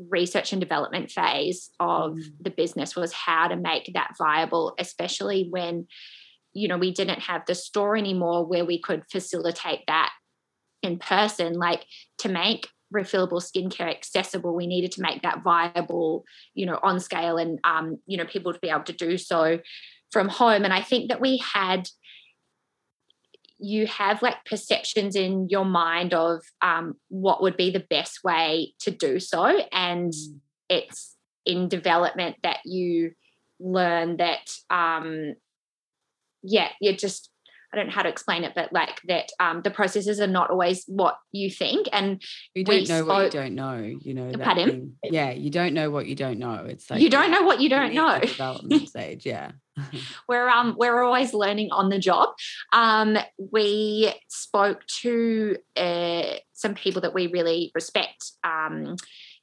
research and development phase of mm. the business was how to make that viable, especially when you know we didn't have the store anymore where we could facilitate that in person like to make refillable skincare accessible we needed to make that viable you know on scale and um you know people to be able to do so from home and i think that we had you have like perceptions in your mind of um, what would be the best way to do so and mm. it's in development that you learn that um yeah you're just I don't know how to explain it, but like that um, the processes are not always what you think. And you don't know spoke, what you don't know, you know. Pardon? Thing. Yeah, you don't know what you don't know. It's like you don't know what you don't know. Development stage, yeah. we're um we're always learning on the job. Um, we spoke to uh, some people that we really respect. Um,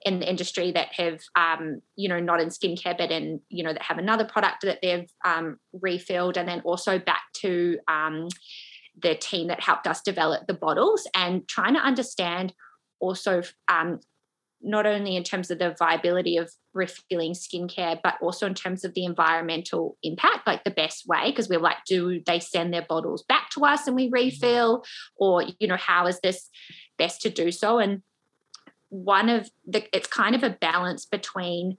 in the industry that have um, you know not in skincare but in you know that have another product that they've um, refilled and then also back to um, the team that helped us develop the bottles and trying to understand also um, not only in terms of the viability of refilling skincare, but also in terms of the environmental impact, like the best way, because we're like, do they send their bottles back to us and we refill? Or, you know, how is this best to do so? And one of the it's kind of a balance between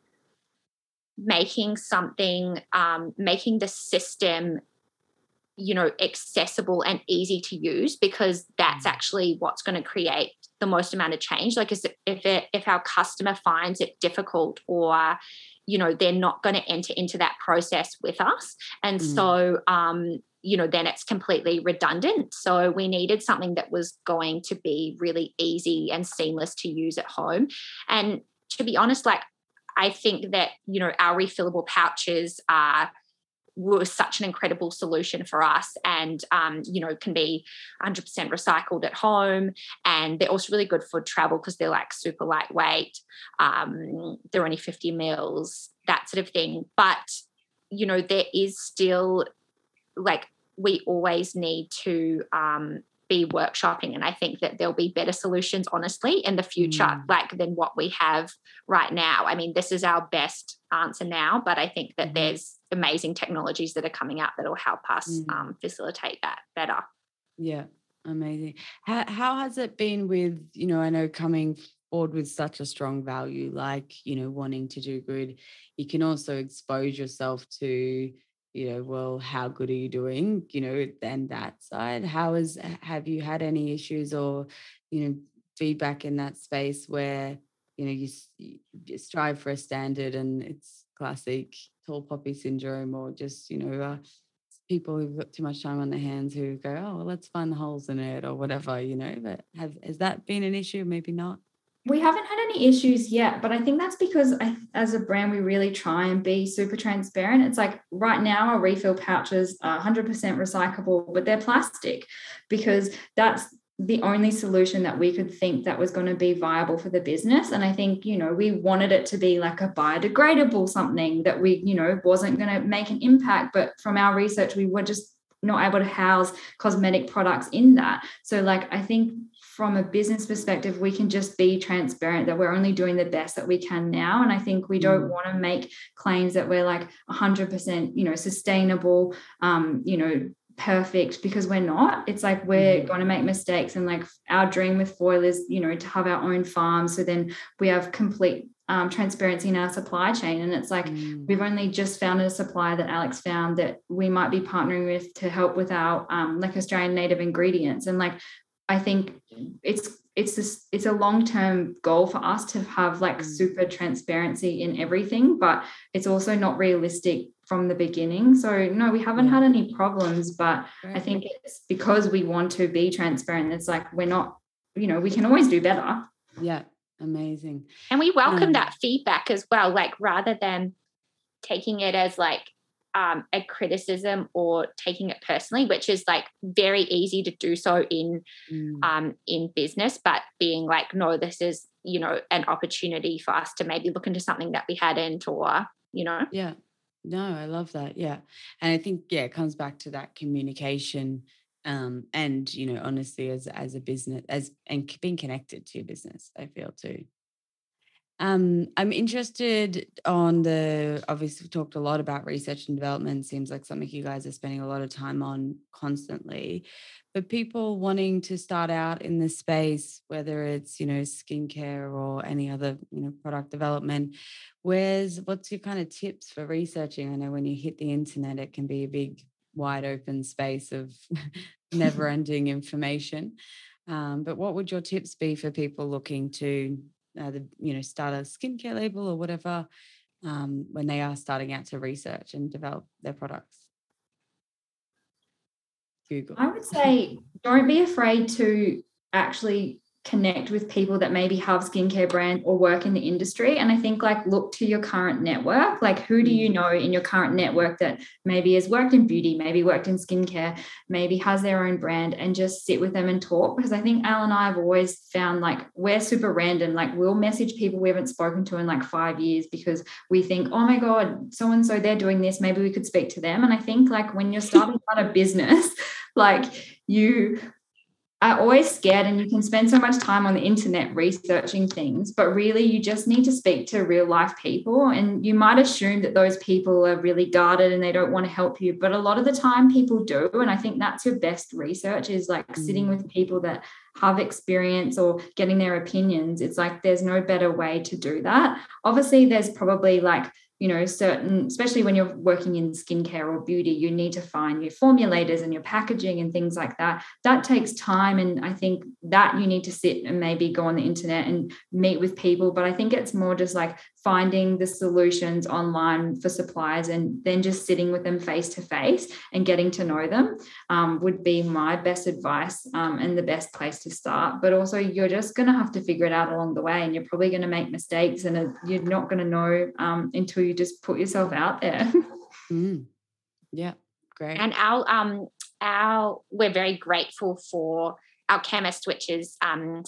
making something um, making the system you know accessible and easy to use because that's mm. actually what's going to create the most amount of change like if it, if our customer finds it difficult or you know they're not going to enter into that process with us and mm. so um you know then it's completely redundant. So we needed something that was going to be really easy and seamless to use at home. And to be honest like i think that you know our refillable pouches are was such an incredible solution for us and um, you know can be 100% recycled at home. And they're also really good for travel because they're like super lightweight. Um, they're only 50 mils that sort of thing. But you know there is still like we always need to um, be workshopping and i think that there'll be better solutions honestly in the future mm. like than what we have right now i mean this is our best answer now but i think that mm. there's amazing technologies that are coming out that'll help us mm. um, facilitate that better yeah amazing how, how has it been with you know i know coming forward with such a strong value like you know wanting to do good you can also expose yourself to you know, well, how good are you doing? You know, then that side. How is have you had any issues or, you know, feedback in that space where, you know, you, you strive for a standard and it's classic tall poppy syndrome or just, you know, uh, people who've got too much time on their hands who go, oh, well, let's find the holes in it or whatever, you know. But have has that been an issue? Maybe not. We haven't had any issues yet, but I think that's because I, as a brand, we really try and be super transparent. It's like right now, our refill pouches are 100% recyclable, but they're plastic because that's the only solution that we could think that was going to be viable for the business and i think you know we wanted it to be like a biodegradable something that we you know wasn't going to make an impact but from our research we were just not able to house cosmetic products in that so like i think from a business perspective we can just be transparent that we're only doing the best that we can now and i think we don't mm. want to make claims that we're like 100% you know sustainable um you know perfect because we're not. It's like we're mm-hmm. going to make mistakes. And like our dream with Foil is, you know, to have our own farm. So then we have complete um, transparency in our supply chain. And it's like mm. we've only just found a supplier that Alex found that we might be partnering with to help with our um, like Australian native ingredients. And like I think it's it's this it's a long-term goal for us to have like mm. super transparency in everything, but it's also not realistic from the beginning. So no, we haven't had any problems, but I think it's because we want to be transparent. It's like we're not, you know, we can always do better. Yeah, amazing. And we welcome um, that feedback as well, like rather than taking it as like um, a criticism or taking it personally, which is like very easy to do so in mm. um, in business, but being like, no, this is you know an opportunity for us to maybe look into something that we hadn't, or you know, yeah, no, I love that. Yeah. And I think, yeah, it comes back to that communication. Um, and you know, honestly, as as a business, as and being connected to your business, I feel too. Um, I'm interested on the obviously talked a lot about research and development. Seems like something you guys are spending a lot of time on constantly. But people wanting to start out in this space, whether it's you know skincare or any other you know product development, where's what's your kind of tips for researching? I know when you hit the internet, it can be a big, wide open space of never-ending information. Um, but what would your tips be for people looking to uh, the you know start a skincare label or whatever um, when they are starting out to research and develop their products? Google. I would say don't be afraid to actually connect with people that maybe have skincare brands or work in the industry. And i think like look to your current network. Like who do you mm. know in your current network that maybe has worked in beauty maybe worked in skincare maybe has their own brand and just sit with them and talk? Because i think al and i have always found like we're super random. Like we'll message people we haven't spoken to in like five years because we think oh my god so and so they're doing this. Maybe we could speak to them. And i think like when you're starting out a business like you are always scared and you can spend so much time on the internet researching things but really you just need to speak to real life people and you might assume that those people are really guarded and they don't want to help you but a lot of the time people do. And i think that's your best research is like mm. sitting with people that have experience or getting their opinions. It's like there's no better way to do that. Obviously there's probably like you know certain especially when you're working in skincare or beauty you need to find your formulators and your packaging and things like that. That takes time and i think that you need to sit and maybe go on the internet and meet with people but i think it's more just like finding the solutions online for suppliers and then just sitting with them face to face and getting to know them um, would be my best advice um, and the best place to start. But also, you're just going to have to figure it out along the way, and you're probably going to make mistakes, and you're not going to know um, until you just put yourself out there. mm. Yeah, great. And our um our we're very grateful for our chemist, which is um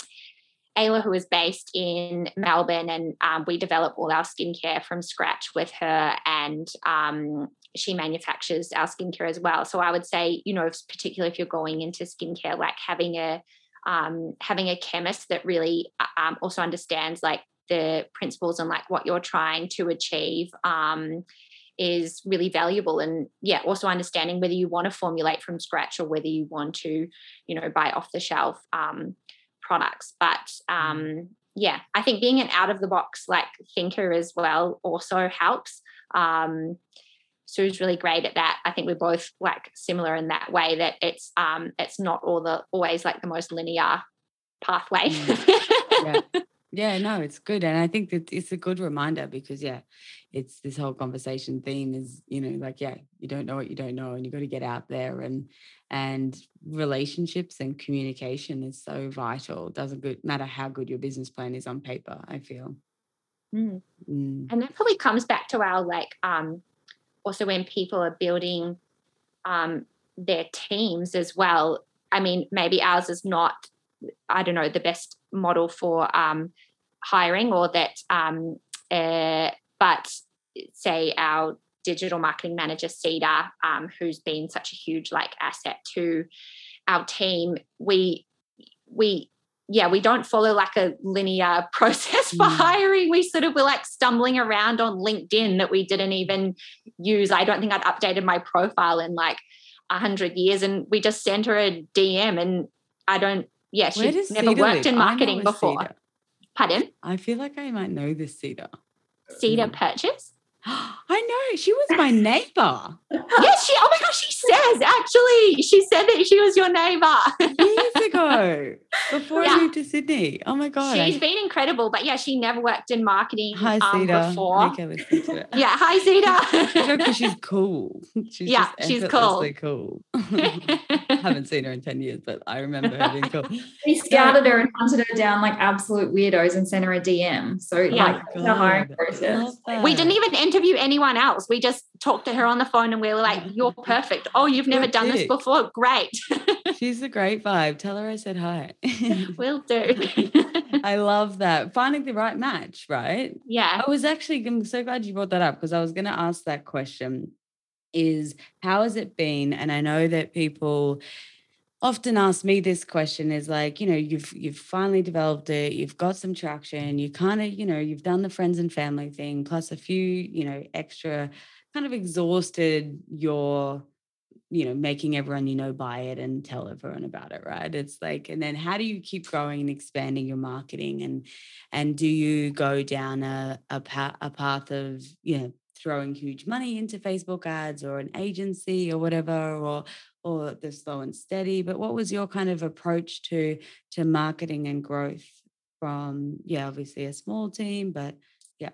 Ayla, who is based in Melbourne, and um, we develop all our skincare from scratch with her, and um, she manufactures our skincare as well. So I would say, you know, particularly if you're going into skincare, like having a um, having a chemist that really uh, um, also understands like the principles and like what you're trying to achieve um, is really valuable and yeah also understanding whether you want to formulate from scratch or whether you want to you know buy off the shelf um, products. But mm-hmm. um, yeah, I think being an out of the box like thinker as well also helps. Um, Sue's really great at that. I think we're both like similar in that way that it's um it's not all the always like the most linear pathway. Mm. yeah. yeah, no, it's good. And I think that it's a good reminder because yeah, it's this whole conversation theme is, you know, like, yeah, you don't know what you don't know, and you got to get out there and and relationships and communication is so vital. It doesn't good, matter how good your business plan is on paper, I feel. Mm. Mm. And that probably comes back to our like um also when people are building um their teams as well. I mean, maybe ours is not, I don't know, the best model for um hiring or that um uh, but say our digital marketing manager Cedar, um, who's been such a huge like asset to our team, we we yeah, we don't follow like a linear process for mm. hiring. We sort of were like stumbling around on LinkedIn that we didn't even use. I don't think I'd updated my profile in like a hundred years, and we just sent her a DM. And I don't, yeah, she never Cedar worked live? in marketing before. Cedar. Pardon? I feel like I might know this Cedar. Cedar mm. Purchase. I know she was my neighbor. yes, she. Oh my gosh, she says actually, she said that she was your neighbor years ago before yeah. I moved to Sydney. Oh my god, she's been incredible. But yeah, she never worked in marketing hi, um, before. Okay, yeah, hi Zeta. because she's cool. She's yeah, she's cool. cool. haven't seen her in ten years, but I remember her being cool. We scouted her and hunted her down like absolute weirdos and sent her a DM. So yeah, like oh the hiring process. We didn't even interview anyone else. We just talked to her on the phone and we were like, You're perfect. Oh, you've never You're done dick. this before. Great. She's a great vibe. Tell her I said hi. Will do. I love that. Finding the right match, right? Yeah. I was actually, I'm so glad you brought that up because I was going to ask that question is how has it been? And I know that people, often ask me this question is like you know you've you've finally developed it you've got some traction you kind of you know you've done the friends and family thing plus a few you know extra kind of exhausted your you know making everyone you know buy it and tell everyone about it right? It's like and then how do you keep growing and expanding your marketing and and do you go down a a, path, a path of you know throwing huge money into Facebook ads or an agency or whatever, or or the slow and steady. But what was your kind of approach to to marketing and growth from yeah, obviously a small team, but yeah.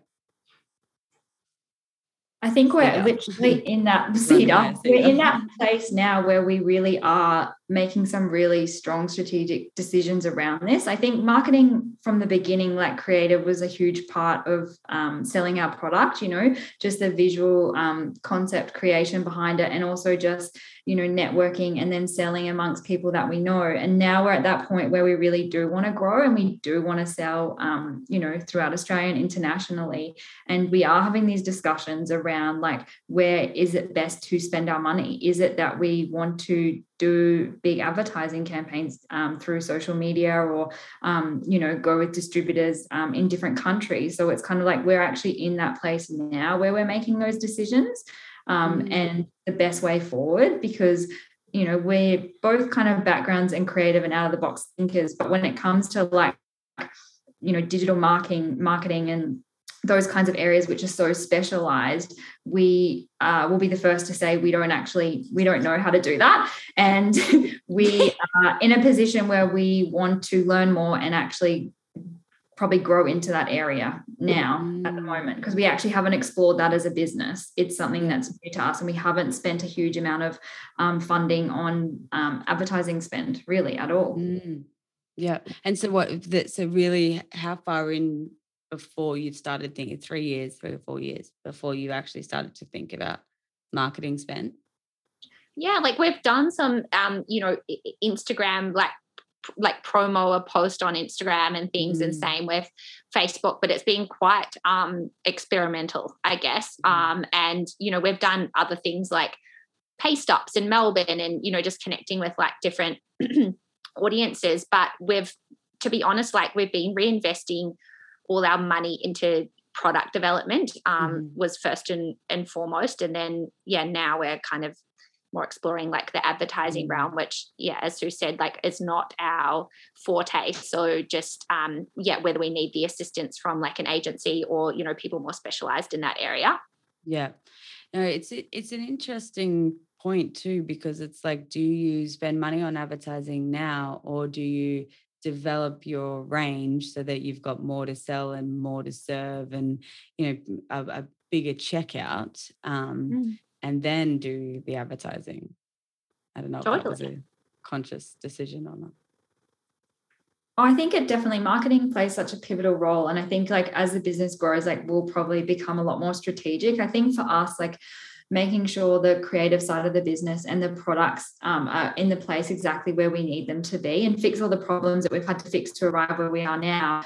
I think we're Cedar. literally in that. We're in that place now where we really are making some really strong strategic decisions around this. I think marketing from the beginning, like creative, was a huge part of um, selling our product, you know, just the visual um, concept creation behind it, and also just, you know, networking and then selling amongst people that we know. And now we're at that point where we really do want to grow and we do want to sell, um, you know, throughout Australia and internationally. And we are having these discussions around like, where is it best to spend our money? Is it that we want to do big advertising campaigns um, through social media or um, you know go with distributors um, in different countries so it's kind of like we're actually in that place now where we're making those decisions mm-hmm. and the best way forward because you know we're both kind of backgrounds and creative and out of the box thinkers but when it comes to like you know digital marketing marketing and those kinds of areas which are so specialized we uh, will be the first to say we don't actually we don't know how to do that and we are in a position where we want to learn more and actually probably grow into that area now mm. at the mm. moment because we actually haven't explored that as a business it's something that's new to us and we haven't spent a huge amount of um, funding on um, advertising spend really at all mm. yeah and so what that so really how far in before you started thinking three years, three or four years before you actually started to think about marketing spend? Yeah, like we've done some, um, you know, Instagram like like promo a post on Instagram and things, mm. and same with Facebook. But it's been quite um, experimental, I guess. Mm. Um, and you know, we've done other things like pay stops in Melbourne, and you know, just connecting with like different audiences. But we've, to be honest, like we've been reinvesting all our money into product development um, mm-hmm. was first and, and foremost and then yeah now we're kind of more exploring like the advertising mm-hmm. realm which yeah as sue said like is not our forte so just um yeah whether we need the assistance from like an agency or you know people more specialized in that area yeah No, it's it's an interesting point too because it's like, do you spend money on advertising now, or do you develop your range so that you've got more to sell and more to serve, and you know a, a bigger checkout, um, mm. and then do the advertising? I don't know totally. if that was a conscious decision or not. I think it definitely marketing plays such a pivotal role. And I think like as the business grows, like we'll probably become a lot more strategic. I think for us, like making sure the creative side of the business and the products um, are in the place exactly where we need them to be and fix all the problems that we've had to fix to arrive where we are now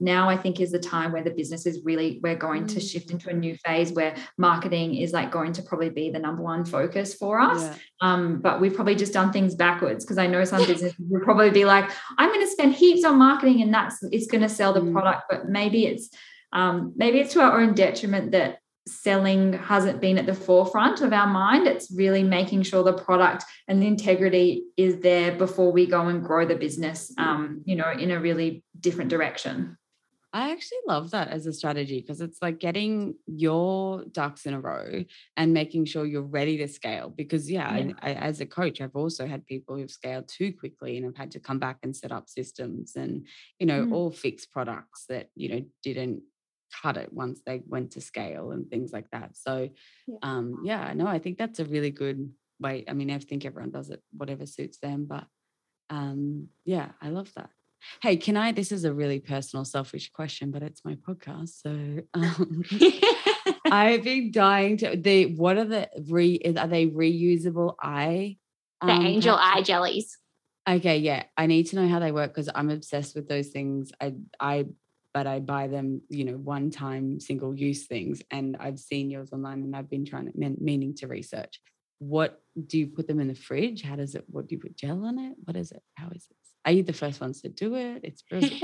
now I think is the time where the business is really we're going to shift mm. into a new phase where marketing is like going to probably be the number one focus for us. Yeah. Um, but we've probably just done things backwards because I know some businesses will probably be like, I'm going to spend heaps on marketing and that's it's going to sell the mm. product, but maybe it's um, maybe it's to our own detriment that selling hasn't been at the forefront of our mind. It's really making sure the product and the integrity is there before we go and grow the business, um, you know, in a really different direction. I actually love that as a strategy because it's like getting your ducks in a row and making sure you're ready to scale. Because, yeah, yeah. I, I, as a coach, I've also had people who've scaled too quickly and have had to come back and set up systems and, you know, mm. all fixed products that, you know, didn't cut it once they went to scale and things like that. So, yeah. um, yeah, no, I think that's a really good way. I mean, I think everyone does it, whatever suits them. But um, yeah, I love that. Hey, can I? This is a really personal, selfish question, but it's my podcast, so um, I've been dying to. The what are the re? Are they reusable eye? The um, angel eye jellies. Okay, yeah, I need to know how they work because I'm obsessed with those things. I I but I buy them, you know, one time single use things. And I've seen yours online and I've been trying to meaning to research. What do you put them in the fridge? How does it, what do you put gel on it? What is it? How is it? Are you the first ones to do it? It's brilliant.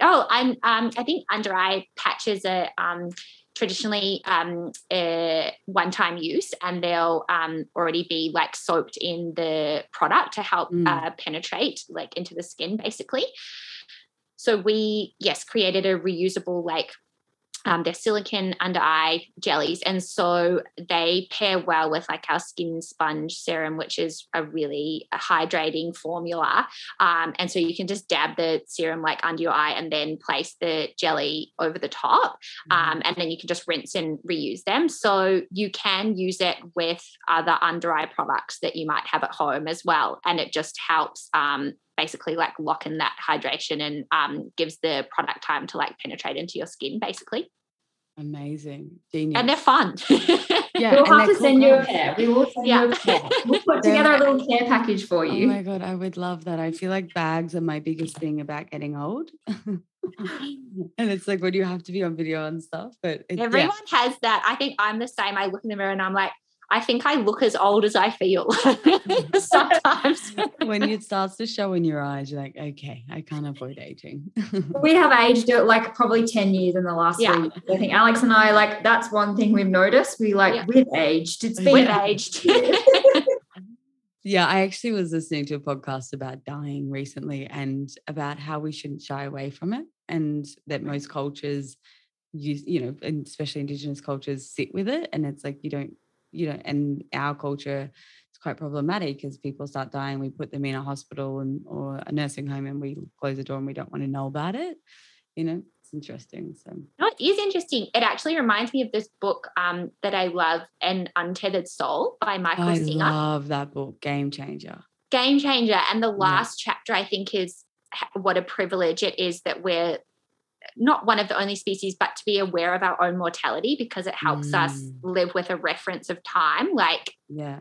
oh, I'm. Um, I think under eye patches are um, traditionally um, uh, one-time use, and they'll um, already be like soaked in the product to help mm. uh, penetrate like into the skin, basically. So we yes created a reusable like um, they're silicon under eye jellies, and so they pair well with like our skin sponge serum, which is a really hydrating formula. Um, and so you can just dab the serum like under your eye and then place the jelly over the top, mm-hmm. um, and then you can just rinse and reuse them. So you can use it with other under eye products that you might have at home as well, and it just helps um, basically like lock in that hydration and um, gives the product time to like penetrate into your skin basically. Amazing. Genius and they're fun. Yeah we'll have to send you a pair we will send yeah. you a pair we'll put together a little care package for you. oh my god i would love that. I feel like bags are my biggest thing about getting old. And it's like when you have to be on video and stuff but everyone yeah. has that. I think i'm the same. I look in the mirror and i'm like I think I look as old as I feel sometimes. when it starts to show in your eyes, you're like, okay, I can't avoid aging. we have aged like probably 10 years in the last yeah. week. I think Alex and I, like, that's one thing we've noticed. We like, yeah. we've aged. It's been we've aged. yeah, I actually was listening to a podcast about dying recently and about how we shouldn't shy away from it and that most cultures use, you know, and especially indigenous cultures sit with it. And it's like, you don't you know, and our culture it's quite problematic because people start dying, we put them in a hospital and or a nursing home and we close the door and we don't want to know about it. You know, it's interesting. So no, it is interesting. It actually reminds me of this book um, that I love, An Untethered Soul by Michael A Singer. I love that book, Game Changer. Game Changer. And the last yeah. chapter I think is what a privilege it is that we're not one of the only species, but to be aware of our own mortality because it helps mm. us live with a reference of time. Like, yeah.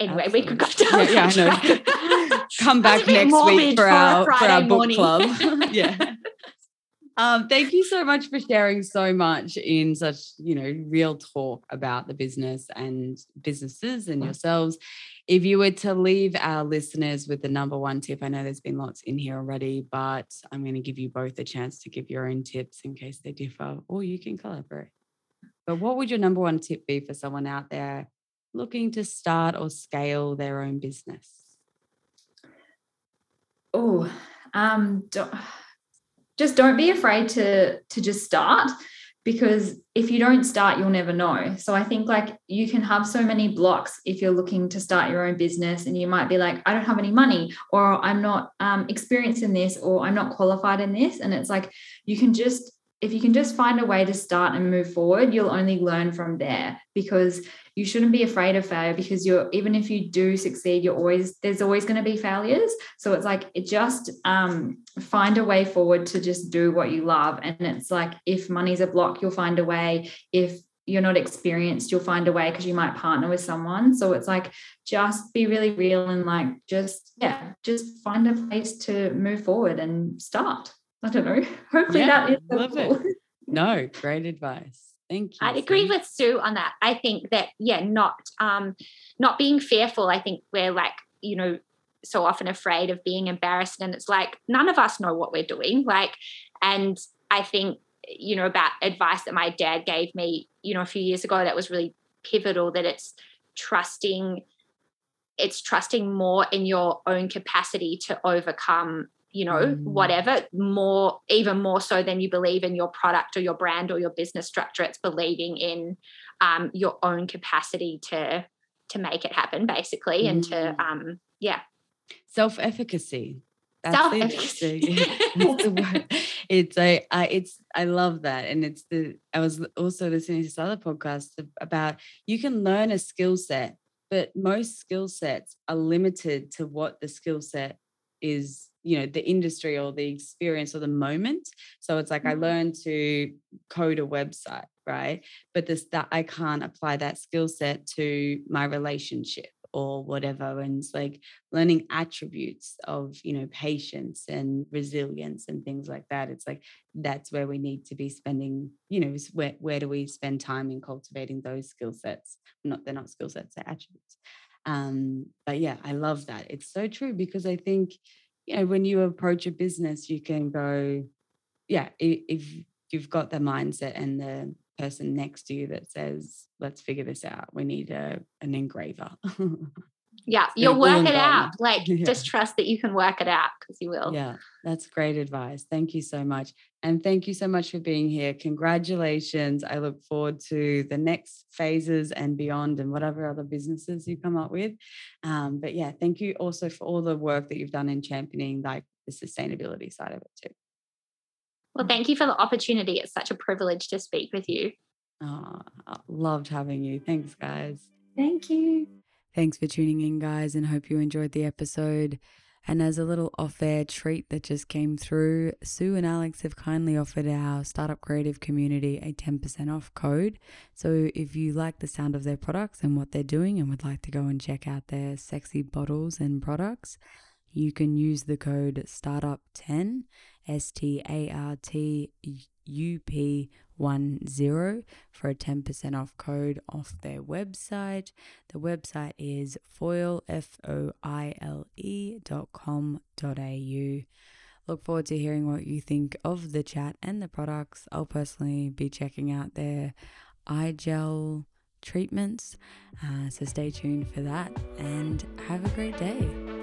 Anyway, Absolutely. we could go down. Yeah, yeah I know. Come back next week for, for our, for our book morning. club. yeah. Um, thank you so much for sharing so much in such, you know, real talk about the business and businesses and yourselves. If you were to leave our listeners with the number one tip, I know there's been lots in here already, but I'm going to give you both a chance to give your own tips in case they differ, or you can collaborate. But what would your number one tip be for someone out there looking to start or scale their own business? Oh, um, don't, just don't be afraid to to just start because if you don't start you'll never know. So i think like you can have so many blocks if you're looking to start your own business and you might be like i don't have any money or i'm not um, experienced in this or i'm not qualified in this. And it's like you can just if you can just find a way to start and move forward you'll only learn from there because you shouldn't be afraid of failure because you're even if you do succeed you're always there's always going to be failures. So it's like it just um, find a way forward to just do what you love. And it's like if money's a block you'll find a way. If you're not experienced you'll find a way because you might partner with someone. So it's like just be really real and like just yeah just find a place to move forward and start. I don't know. Hopefully yeah, that is love it. no great advice Thank you. I agree with Sue on that. I think that yeah, not um not being fearful. I think we're like, you know, so often afraid of being embarrassed and it's like none of us know what we're doing. Like and I think you know about advice that my dad gave me, you know, a few years ago that was really pivotal that it's trusting it's trusting more in your own capacity to overcome you know mm. whatever more even more so than you believe in your product or your brand or your business structure it's believing in um, your own capacity to to make it happen basically mm. and to mm. um yeah self-efficacy self-efficacy it's a I, it's i love that and it's the i was also listening to this other podcast about you can learn a skill set but most skill sets are limited to what the skill set is you know the industry or the experience or the moment. So it's like mm-hmm. i learned to code a website right? But this that i can't apply that skill set to my relationship or whatever. And it's like learning attributes of you know patience and resilience and things like that. It's like that's where we need to be spending you know where, where do we spend time in cultivating those skill sets? Not they're not skill sets they're attributes. Um but yeah i love that. It's so true because i think you know, when you approach a business, you can go, yeah, if you've got the mindset and the person next to you that says, let's figure this out, we need a, an engraver. yeah, you'll work it out. Like, yeah. just trust that you can work it out because you will. Yeah, that's great advice. Thank you so much. And thank you so much for being here. Congratulations. I look forward to the next phases and beyond and whatever other businesses you come up with. Um, but yeah, thank you also for all the work that you've done in championing like the sustainability side of it too. Well, thank you for the opportunity. It's such a privilege to speak with you. Oh, loved having you. Thanks, guys. Thank you. Thanks for tuning in, guys, and hope you enjoyed the episode. And as a little off air treat that just came through, Sue and Alex have kindly offered our Startup Creative community a 10% off code. So if you like the sound of their products and what they're doing and would like to go and check out their sexy bottles and products, you can use the code STARTUP10, S T A R T UP10 for a 10% off code off their website. The website is foil, F O I L E dot com dot au. Look forward to hearing what you think of the chat and the products. I'll personally be checking out their eye gel treatments. Uh, so stay tuned for that and have a great day.